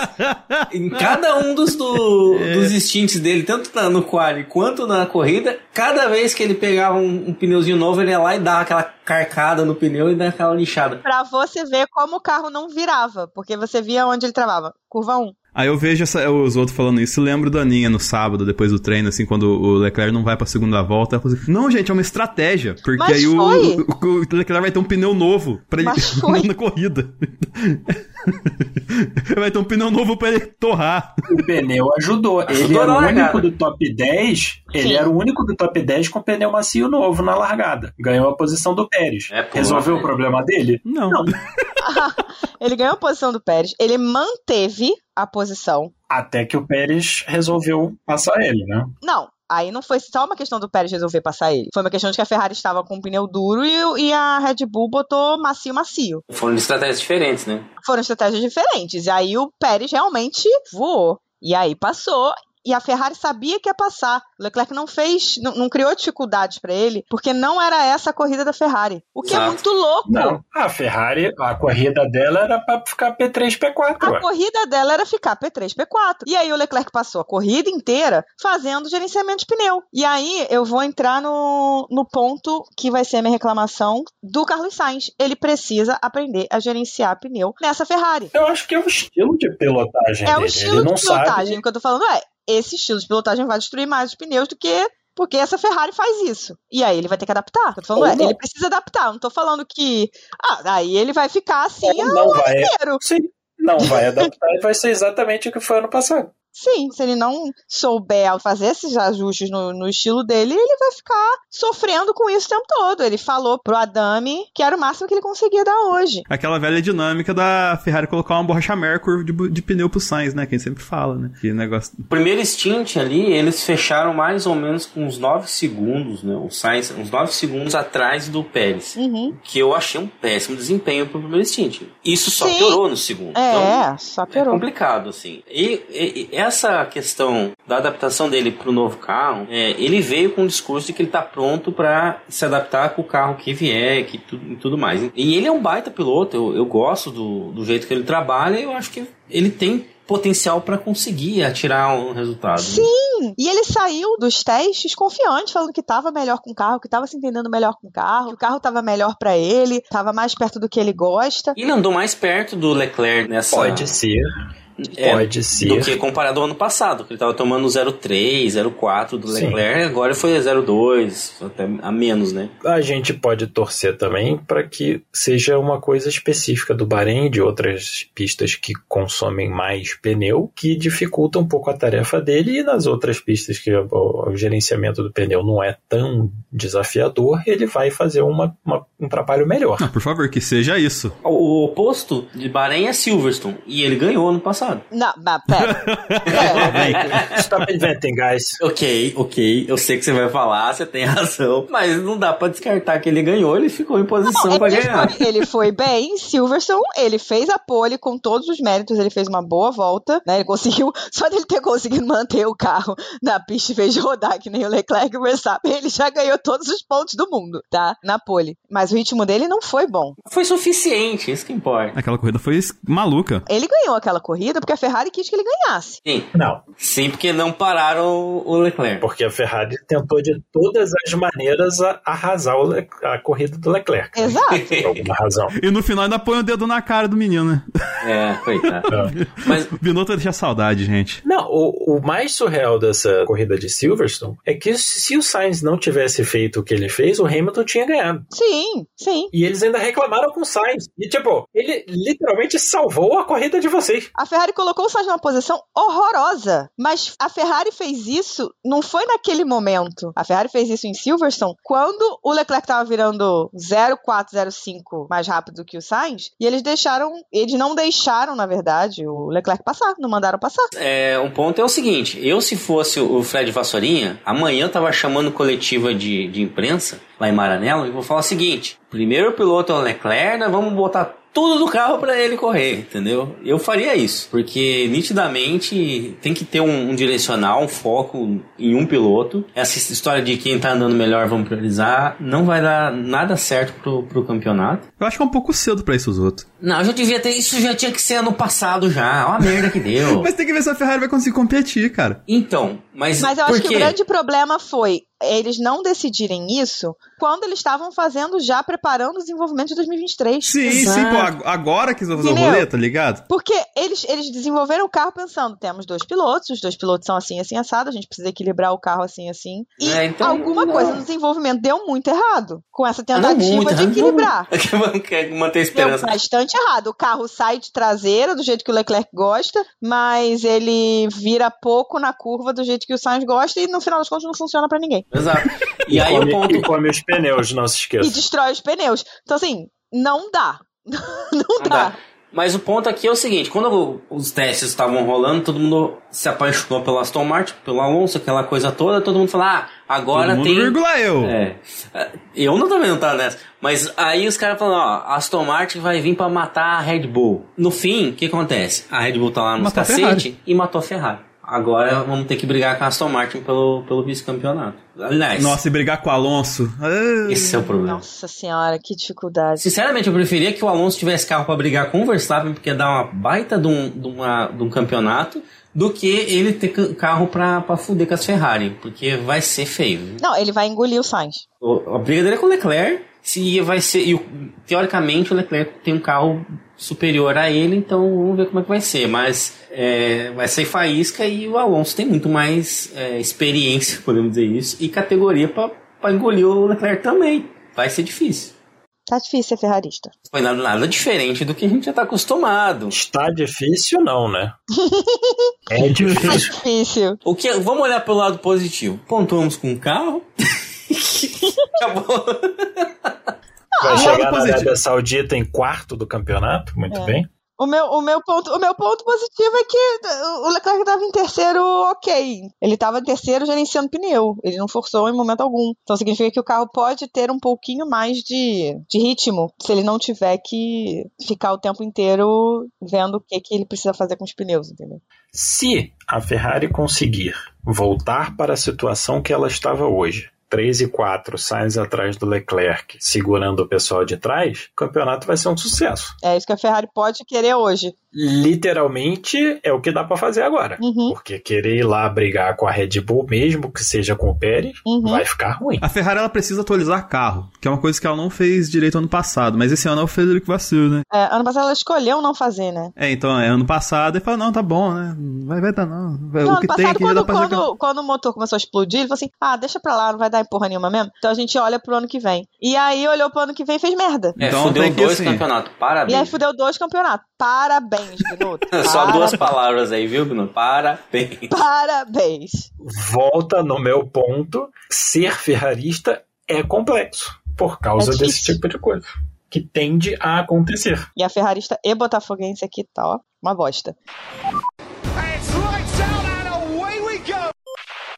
em cada um dos, do- dos instintos dele, tanto na- no quali quanto na corrida, cada vez que ele pegava um, um pneuzinho novo, ele ia lá e dava aquela carcada no pneu e dava aquela lixada. Pra você ver como o carro não virava, porque você via onde ele travava. Curva 1. Aí eu vejo essa- os outros falando isso e lembro da Aninha no sábado, depois do treino, assim, quando o Leclerc não vai pra segunda volta. Assim, não, gente, é uma estratégia. Porque Mas aí o, o, o Leclerc vai ter um pneu novo pra ele na corrida. vai ter um pneu novo pra ele torrar. O pneu ajudou. Ele Ajudou era na o único do top 10. Ele Sim. era o único do top 10 com pneu macio novo na largada. Ganhou a posição do Pérez. É, Resolveu é. o problema dele? Não. Não. ele ganhou a posição do Pérez, ele manteve a posição. Até que o Pérez resolveu passar ele, né? Não, aí não foi só uma questão do Pérez resolver passar ele. Foi uma questão de que a Ferrari estava com um pneu duro e, e a Red Bull botou macio, macio. Foram estratégias diferentes, né? Foram estratégias diferentes. E aí o Pérez realmente voou. E aí passou. E a Ferrari sabia que ia passar. O Leclerc não fez, não, não criou dificuldades pra ele, porque não era essa a corrida da Ferrari. O que é Exato. muito louco. Não. A Ferrari, a corrida dela era pra ficar P3, P4. A ué. corrida dela era ficar P3, P4. E aí o Leclerc passou a corrida inteira fazendo gerenciamento de pneu. E aí eu vou entrar no, no ponto que vai ser a minha reclamação do Carlos Sainz. Ele precisa aprender a gerenciar pneu nessa Ferrari. Eu acho que é o estilo de pilotagem É dele. o estilo ele de pilotagem. sabe. O que eu tô falando é, esse estilo de pilotagem vai destruir mais os pneus do que porque essa Ferrari faz isso. E aí ele vai ter que adaptar. Eu tô falando é, não. ele precisa adaptar. Eu não tô falando que. Ah, aí ele vai ficar assim Ou não vai. inteiro. Sim, não vai adaptar e vai ser exatamente o que foi ano passado. Sim, se ele não souber fazer esses ajustes no, no estilo dele, ele vai ficar sofrendo com isso o tempo todo. Ele falou pro Adami que era o máximo que ele conseguia dar hoje. Aquela velha dinâmica da Ferrari colocar uma borracha Mercury de, de pneu pro Sainz, né? Quem sempre fala, né? Que negócio. O primeiro stint ali, eles fecharam mais ou menos com uns 9 segundos, né? O Sainz, uns 9 segundos atrás do Pérez. Uhum. Que eu achei um péssimo desempenho pro primeiro stint. Isso só Sim. piorou no segundo. É, Então, só é piorou. complicado, assim. E, e- e essa questão da adaptação dele pro novo carro, é, ele veio com o discurso de que ele tá pronto para se adaptar com o carro que vier que tu, e tudo mais. E ele é um baita piloto, eu, eu gosto do, do jeito que ele trabalha e eu acho que ele tem potencial para conseguir atirar um resultado. né? Sim, e ele saiu dos testes confiante, falando que estava melhor com o carro, que estava se entendendo melhor com o carro, que o carro estava melhor para ele, estava mais perto do que ele gosta. Ele andou mais perto do Leclerc nessa. Pode ser. É, Pode ser. Do que comparado ao ano passado, que ele tava tomando 0,3, 0,4 do Sim. Leclerc, agora foi 0,2, até a menos, né? A gente pode torcer também para que seja uma coisa específica do Bahrein e de outras pistas que consomem mais pneu, que dificulta um pouco a tarefa dele, e nas outras pistas que o, o gerenciamento do pneu não é tão desafiador, ele vai fazer uma- uma- um trabalho melhor. Não, por favor, que seja isso. O, o oposto de Bahrein é Silverstone, e ele ganhou ano passado. Não, mas pera. pera. Stop inventing, guys. Ok, ok, eu sei que você vai falar, você tem razão, mas não dá pra descartar que ele ganhou, ele ficou em posição pra ele, ganhar. foi, ele foi bem em Silverstone, ele fez a pole com todos os méritos, ele fez uma boa volta, né? Ele conseguiu, só dele ter conseguido manter o carro na pista e fez de rodar que nem o Leclerc e o Verstappen, ele já ganhou todos os pontos do mundo, tá? Na pole. Mas o ritmo dele não foi bom. Foi suficiente, isso que importa. Aquela corrida foi maluca. Ele ganhou aquela corrida porque a Ferrari quis que ele ganhasse. Sim, Não, sim, porque não pararam o Leclerc. porque a Ferrari tentou de todas as maneiras a- arrasar o Le- a corrida do Leclerc. né? Exato. Por alguma razão. E no final ainda põe o dedo na cara do menino, né? É, coitado. Mas O Binotto deixa saudade, gente. Não, o, o mais surreal dessa corrida de Silverstone é que se o Sainz não tivesse feito o que ele fez, o Hamilton tinha ganhado. Sim, sim. E eles ainda reclamaram com o Sainz. E, tipo, ele literalmente salvou a corrida de vocês. A Ferrari colocou o Sainz numa posição horrorosa, mas a Ferrari fez isso, não foi naquele momento. A Ferrari fez isso em Silverstone quando o Leclerc estava virando 0,405 mais rápido que o Sainz, e eles deixaram, eles não deixaram, na verdade, o Leclerc passar, não mandaram passar. É, um ponto é o seguinte: eu, se fosse o Fred Vassourinha, amanhã eu tava chamando coletiva de, de imprensa lá em Maranello e vou falar o seguinte: primeiro piloto é o Leclerc, nós vamos botar tudo do carro para ele correr, entendeu? Eu faria isso, porque nitidamente tem que ter um, um direcional, um foco em um piloto. Essa história de quem tá andando melhor vamos priorizar, não vai dar nada certo pro, pro campeonato. Eu acho que é um pouco cedo pra isso os outros. Não, já devia ter, isso já tinha que ser ano passado já, olha a merda que deu. Mas tem que ver se a Ferrari vai conseguir competir, cara. Então, mas, Mas eu acho que o grande problema foi eles não decidirem isso quando eles estavam fazendo já preparando o desenvolvimento de 2023. Sim, Exato. sim, pô, ag- agora que eles vão fazer o rolê, tá ligado? Porque eles, eles desenvolveram o carro pensando, temos dois pilotos, os dois pilotos são assim, assim, assado, a gente precisa equilibrar o carro assim, assim. E É, então, alguma não. coisa no desenvolvimento deu muito errado com essa tentativa muito, de não. equilibrar. Quer manter a Deu esperança. bastante errado. O carro sai de traseira do jeito que o Leclerc gosta, mas ele vira pouco na curva do jeito que o Sainz gosta e no final das contas não funciona pra ninguém. Exato. E aí o come, ponto. e come os pneus, não se E esqueça. destrói os pneus. Então, assim, não dá. não Não dá. dá. Mas o ponto aqui é o seguinte: quando os testes estavam rolando, todo mundo se apaixonou pelo Aston Martin, pelo Alonso, aquela coisa toda, todo mundo falou: ah, agora Todo mundo, tem. vírgula eu. É. Eu não também não tava nessa. Mas aí os caras falaram, ó, Aston Martin vai vir pra matar a Red Bull. No fim, o que acontece? A Red Bull tá lá nos Matou cacete e matou a Ferrari. Agora vamos ter que brigar com a Aston Martin pelo, pelo vice-campeonato. Aliás, Nossa, e brigar com o Alonso. Ah, esse é o problema. Nossa senhora, que dificuldade. Sinceramente, eu preferia que o Alonso tivesse carro pra brigar com o Verstappen, porque dá uma baita de um, de uma- de um campeonato, do que ele ter ca- carro pra, pra fuder com as Ferrari, porque vai ser feio. viu? Não, ele vai engolir o Sainz. O- A briga dele é com o Leclerc, se vai ser. E o- teoricamente o Leclerc tem um carro superior a ele, então vamos ver como é que vai ser. Mas é, vai ser faísca e o Alonso tem muito mais é, experiência, podemos dizer isso, e categoria pra pra engolir o Leclerc também. Vai ser difícil. Tá difícil ser ferrarista. Foi nada, nada diferente do que a gente já tá acostumado. Está difícil, não, né? é Tá difícil. difícil. O que, vamos olhar pelo lado positivo. Pontuamos com o carro. Acabou. Lado chegar na positivo. Arábia Saudita em quarto do campeonato, muito É. bem. O meu, o, meu ponto, o meu ponto positivo é que o Leclerc estava em terceiro, ok. Ele estava em terceiro gerenciando pneu. Ele não forçou em momento algum. Então significa que o carro pode ter um pouquinho mais de, de ritmo se ele não tiver que ficar o tempo inteiro vendo o que, que ele precisa fazer com os pneus, entendeu? Se a Ferrari conseguir voltar para a situação que ela estava hoje, 3 e 4, Sainz atrás do Leclerc, segurando o pessoal de trás, o campeonato vai ser um sucesso. É isso que a Ferrari pode querer hoje. Literalmente é o que dá para fazer agora. Uhum. Porque querer ir lá brigar com a Red Bull, mesmo que seja com o Pérez, Uhum. vai ficar ruim. A Ferrari ela precisa atualizar carro, que é uma coisa que ela não fez direito ano passado, mas esse ano é o Frederico Vasseur, né? É, ano passado ela escolheu não fazer, né? É, então, é ano passado, ele falou, não, tá bom, né? Vai, vai dar não. Vai- Não, o ano que tem passado, já dá quando, pra jogar. quando, quando o motor começou a explodir, ele falou assim: ah, deixa pra lá, não vai dar em porra nenhuma mesmo. Então a gente olha pro ano que vem. E aí olhou pro ano que vem e fez merda. É, Então fudeu tem que, dois assim, campeonatos. E aí Parabéns. fudeu dois campeonatos. Parabéns, Binotto. Só duas Parabéns. palavras aí, viu, Bruno? Parabéns. Parabéns. Volta no meu ponto: ser ferrarista é complexo por causa É desse tipo de coisa. Que tende a acontecer. E a ferrarista e botafoguense aqui tá, ó, uma bosta.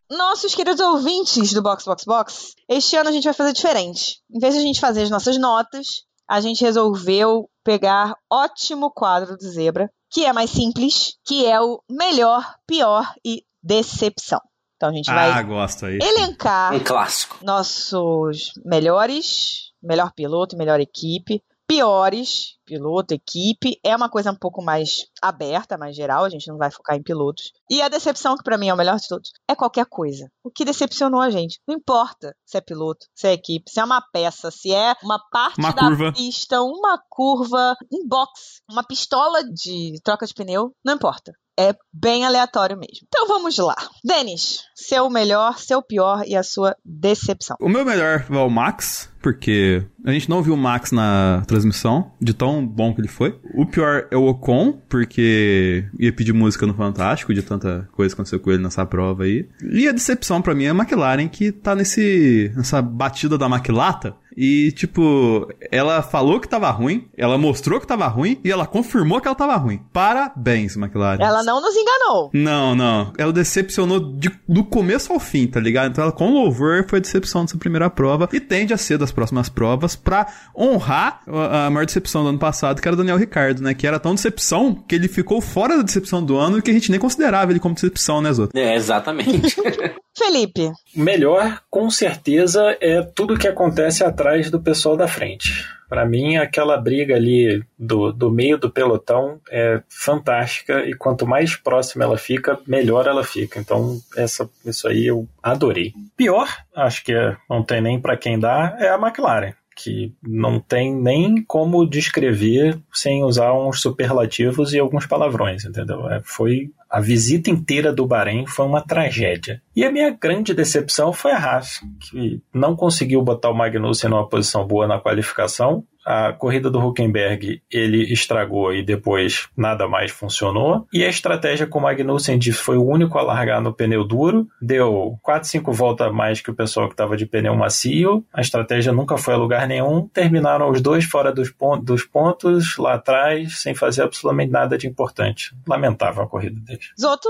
Nossos queridos ouvintes do Box Box Box, este ano a gente vai fazer diferente. Em vez de a gente fazer as nossas notas, a gente resolveu pegar ótimo quadro do Zebra, que é mais simples, que é o melhor, pior e decepção. Então a gente Ah, vai gosto aí. elencar Um clássico. nossos melhores, melhor piloto, melhor equipe, piores, piloto, equipe, é uma coisa um pouco mais aberta, mais geral, a gente não vai focar em pilotos. E a decepção, que pra mim é o melhor de todos, é qualquer coisa. O que decepcionou a gente. Não importa se é piloto, se é equipe, se é uma peça, se é uma parte Uma da curva. pista, uma curva, um box, uma pistola de troca de pneu, não importa. É bem aleatório mesmo. Então vamos lá. Denis, seu melhor, seu pior e a sua decepção. O meu melhor é o Max, porque a gente não viu o Max na transmissão, de tão bom que ele foi. O pior é o Ocon, porque ia pedir música no Fantástico, de tanta coisa que aconteceu com ele nessa prova aí. E a decepção pra mim é a McLaren, que tá nesse nessa batida da maquilata. E, tipo, ela falou que tava ruim, ela mostrou que tava ruim e ela confirmou que ela tava ruim. Parabéns, McLaren. Ela não nos enganou. Não, não. Ela decepcionou de- do começo ao fim, tá ligado? Então ela, com louvor, foi a decepção dessa primeira prova e tende a ser das próximas provas pra honrar a, a maior decepção do ano passado, que era o Daniel Ricardo, né? Que era tão decepção que ele ficou fora da decepção do ano e que a gente nem considerava ele como decepção, né, Zoto? É, exatamente. Felipe, Melhor, com certeza, é tudo que acontece atrás do pessoal da frente. Pra mim, aquela briga ali do, do meio do pelotão é fantástica e quanto mais próxima ela fica, melhor ela fica. Então, essa, isso aí eu adorei. Pior, acho que é- não tem nem pra quem dar, é a McLaren. Que não tem nem como descrever sem usar uns superlativos e alguns palavrões, entendeu? É, foi a visita inteira do Bahrein foi uma tragédia. E a minha grande decepção foi a Haas, que não conseguiu botar o Magnussen numa posição boa na qualificação. A corrida do Huckenberg ele estragou e depois nada mais funcionou. E a estratégia com o Magnussen de foi o único a largar no pneu duro, deu 4, 5 voltas a mais que o pessoal que estava de pneu macio. A estratégia nunca foi a lugar nenhum. Terminaram os dois fora dos, dos pontos, lá atrás, sem fazer absolutamente nada de importante. Lamentável a corrida deles. Zoto,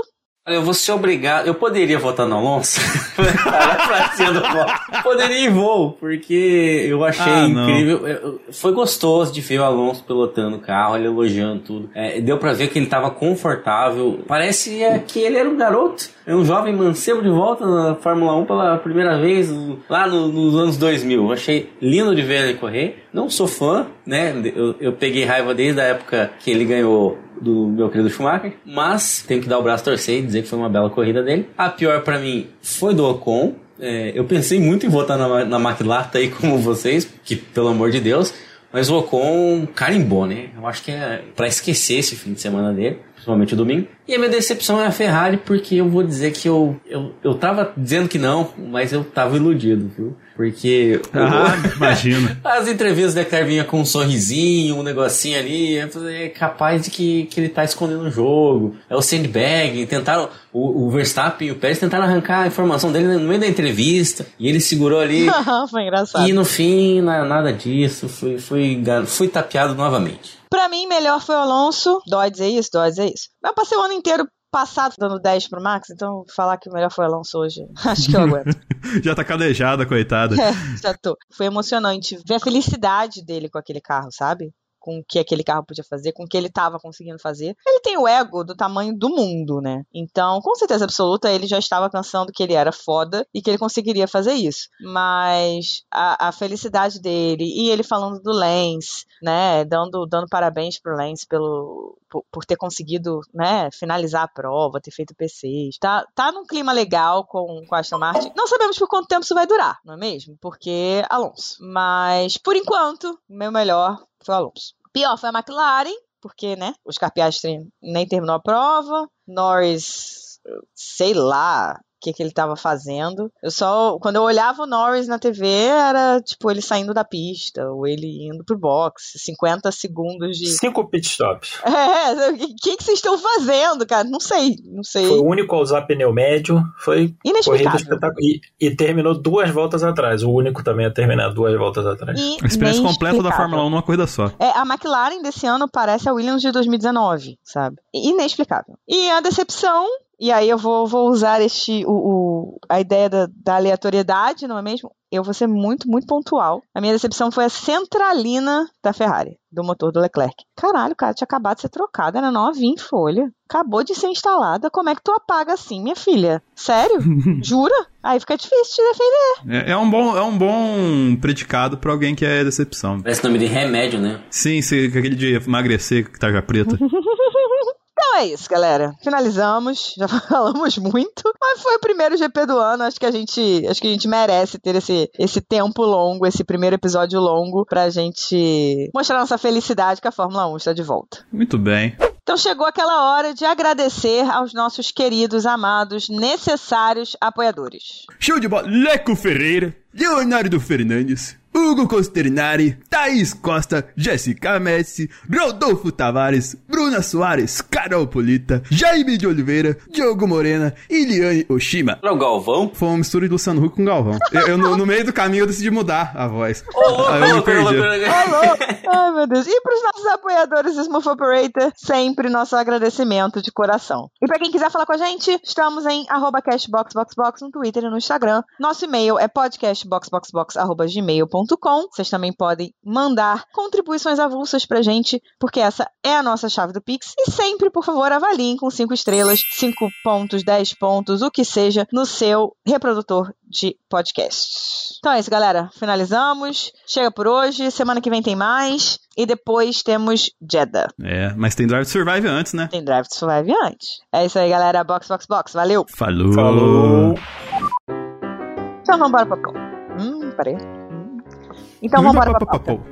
eu vou ser obrigado. Eu poderia votar no Alonso? Poderia ir voo, porque eu achei Ah, incrível. Foi gostoso de ver o Alonso pilotando o carro, ele elogiando tudo. É, deu pra ver que ele tava confortável. Parece é, que ele era um garoto. É um jovem mancebo de volta na Fórmula 1 pela primeira vez lá no- nos anos 2000. Eu achei lindo de ver ele correr. Não sou fã, né? Eu, eu peguei raiva desde a época que ele ganhou do meu querido Schumacher, mas tenho que dar o braço torcer e dizer que foi uma bela corrida dele. A pior pra mim foi do Ocon. É, eu pensei muito em votar na, na McLaren aí como vocês, que pelo amor de Deus, mas o Ocon carimbou, né? Eu acho que é pra esquecer esse fim de semana dele. principalmente o domingo. E a minha decepção é a Ferrari, porque eu vou dizer que eu, eu, eu tava dizendo que não, mas eu tava iludido, viu? Porque Ah, imagina. as entrevistas da Leclerc vinha com um sorrisinho, um negocinho ali, é capaz de que, que ele tá escondendo o jogo. É o sandbag, tentaram, o, o Verstappen e o Pérez tentaram arrancar a informação dele no meio da entrevista, e ele segurou ali. Foi engraçado. e no fim, na- nada disso, fui, fui, fui tapeado novamente. Pra mim, melhor foi o Alonso. Dói dizer isso, dói dizer isso. Mas eu passei o ano inteiro passado dando 10 pro Max, então falar que o melhor foi o Alonso hoje, acho que eu aguento. Já tá calejada, coitada. É, já tô. Foi emocionante ver a felicidade dele com aquele carro, sabe? Com o que aquele carro podia fazer, com o que ele tava conseguindo fazer. Ele tem o ego do tamanho do mundo, né? Então, com certeza absoluta, ele já estava pensando que ele era foda e que ele conseguiria fazer isso. Mas a, a felicidade dele e ele falando do Lance, né? Dando, dando parabéns pro Lance pelo, por, por ter conseguido, né? Finalizar a prova, ter feito P6. Tá, tá num clima legal com, com a Aston Martin. Não sabemos por quanto tempo isso vai durar, não é mesmo? Porque Alonso. Mas, por enquanto, meu melhor foi o Alonso. Pior foi a McLaren, porque, né, o Scarpiastri nem terminou a prova. Norris, sei lá que, que ele tava fazendo. Eu só, quando eu olhava o Norris na TV, era tipo ele saindo da pista, ou ele indo pro box, 50 segundos de. Cinco pit stops. É, o que, que vocês estão fazendo, cara? Não sei, não sei. Foi o único a usar pneu médio. Foi corrida Inexplicável. espetacular. E, e terminou duas voltas atrás. O único também a terminar duas voltas atrás. A experiência completa da. Fórmula 1 numa corrida só. É, a McLaren desse ano parece a Williams de 2019, sabe? Inexplicável. E a decepção, e aí eu vou, vou usar este, o, o- a ideia da, da aleatoriedade, não é mesmo? Eu vou ser muito, muito pontual. A minha decepção foi a centralina da Ferrari, do motor do Leclerc. Caralho, cara, tinha acabado de ser trocada, era novinha em folha. Acabou de ser instalada. Como é que tu apaga assim, minha filha? Sério? Jura? Aí fica difícil de defender. É, é um bom, é um bom predicado pra alguém que é decepção. Parece nome de remédio, né? Sim, se, aquele de emagrecer que tá já preta. Então é isso, galera. Finalizamos. Já falamos muito, mas foi o primeiro GP do ano. Acho que a gente, acho que a gente merece ter esse, esse tempo longo, esse primeiro episódio longo, pra gente mostrar nossa felicidade que a Fórmula 1 está de volta. Muito bem. Então chegou aquela hora de agradecer aos nossos queridos, amados, necessários apoiadores. Show de bola. Leco Ferreira, Leonardo Fernandes, Hugo Costernari, Thaís Costa, Jéssica Messi, Rodolfo Tavares, Bruna Soares, Carol Polita, Jaime de Oliveira, Diogo Morena e Liane Oshima. Olha o Galvão. Foi uma mistura de Luciano Huck com Galvão. Eu, eu, no, no meio do caminho, eu decidi mudar a voz. Ô, Aí eu me louco, perdi. Alô! Ai, meu Deus. E para os nossos apoiadores do Smooth Operator, sempre nosso agradecimento de coração. E para quem quiser falar com a gente, estamos em arroba cashboxboxbox no Twitter e no Instagram. Nosso e-mail é podcastboxboxbox.gmail.com. Vocês também podem mandar contribuições avulsas pra gente, porque essa é a nossa chave do Pix. E sempre, por favor, avaliem com 5 estrelas, 5 pontos, 10 pontos, o que seja, no seu reprodutor de podcast. Então é isso, galera. Finalizamos. Chega por hoje. Semana que vem tem mais. E depois temos Jeddah. É, mas tem Drive to Survive antes, né? Tem Drive to Survive antes. É isso aí, galera. Box, box, box. Valeu. Falou. Falou. Então vamos embora pra pau. Hum, peraí. Então vamos embora pra pauta.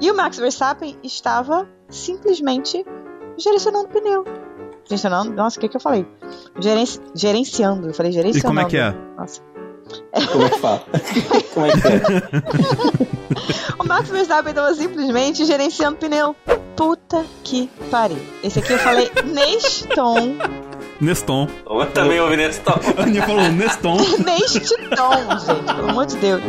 E o Max Verstappen estava simplesmente gerenciando o pneu. Gerenciando, nossa, o que que eu falei? Gerenci, gerenciando, eu falei E gerenciando. como é que é? Nossa. Como é que fala? Como é que é? O Max Verstappen estava simplesmente gerenciando pneu. Puta que pariu. Esse aqui eu falei Neston. Neston. Eu também ouvi nesse top. A Aninha falou Neston. Neste tom, gente, pelo amor de Deus.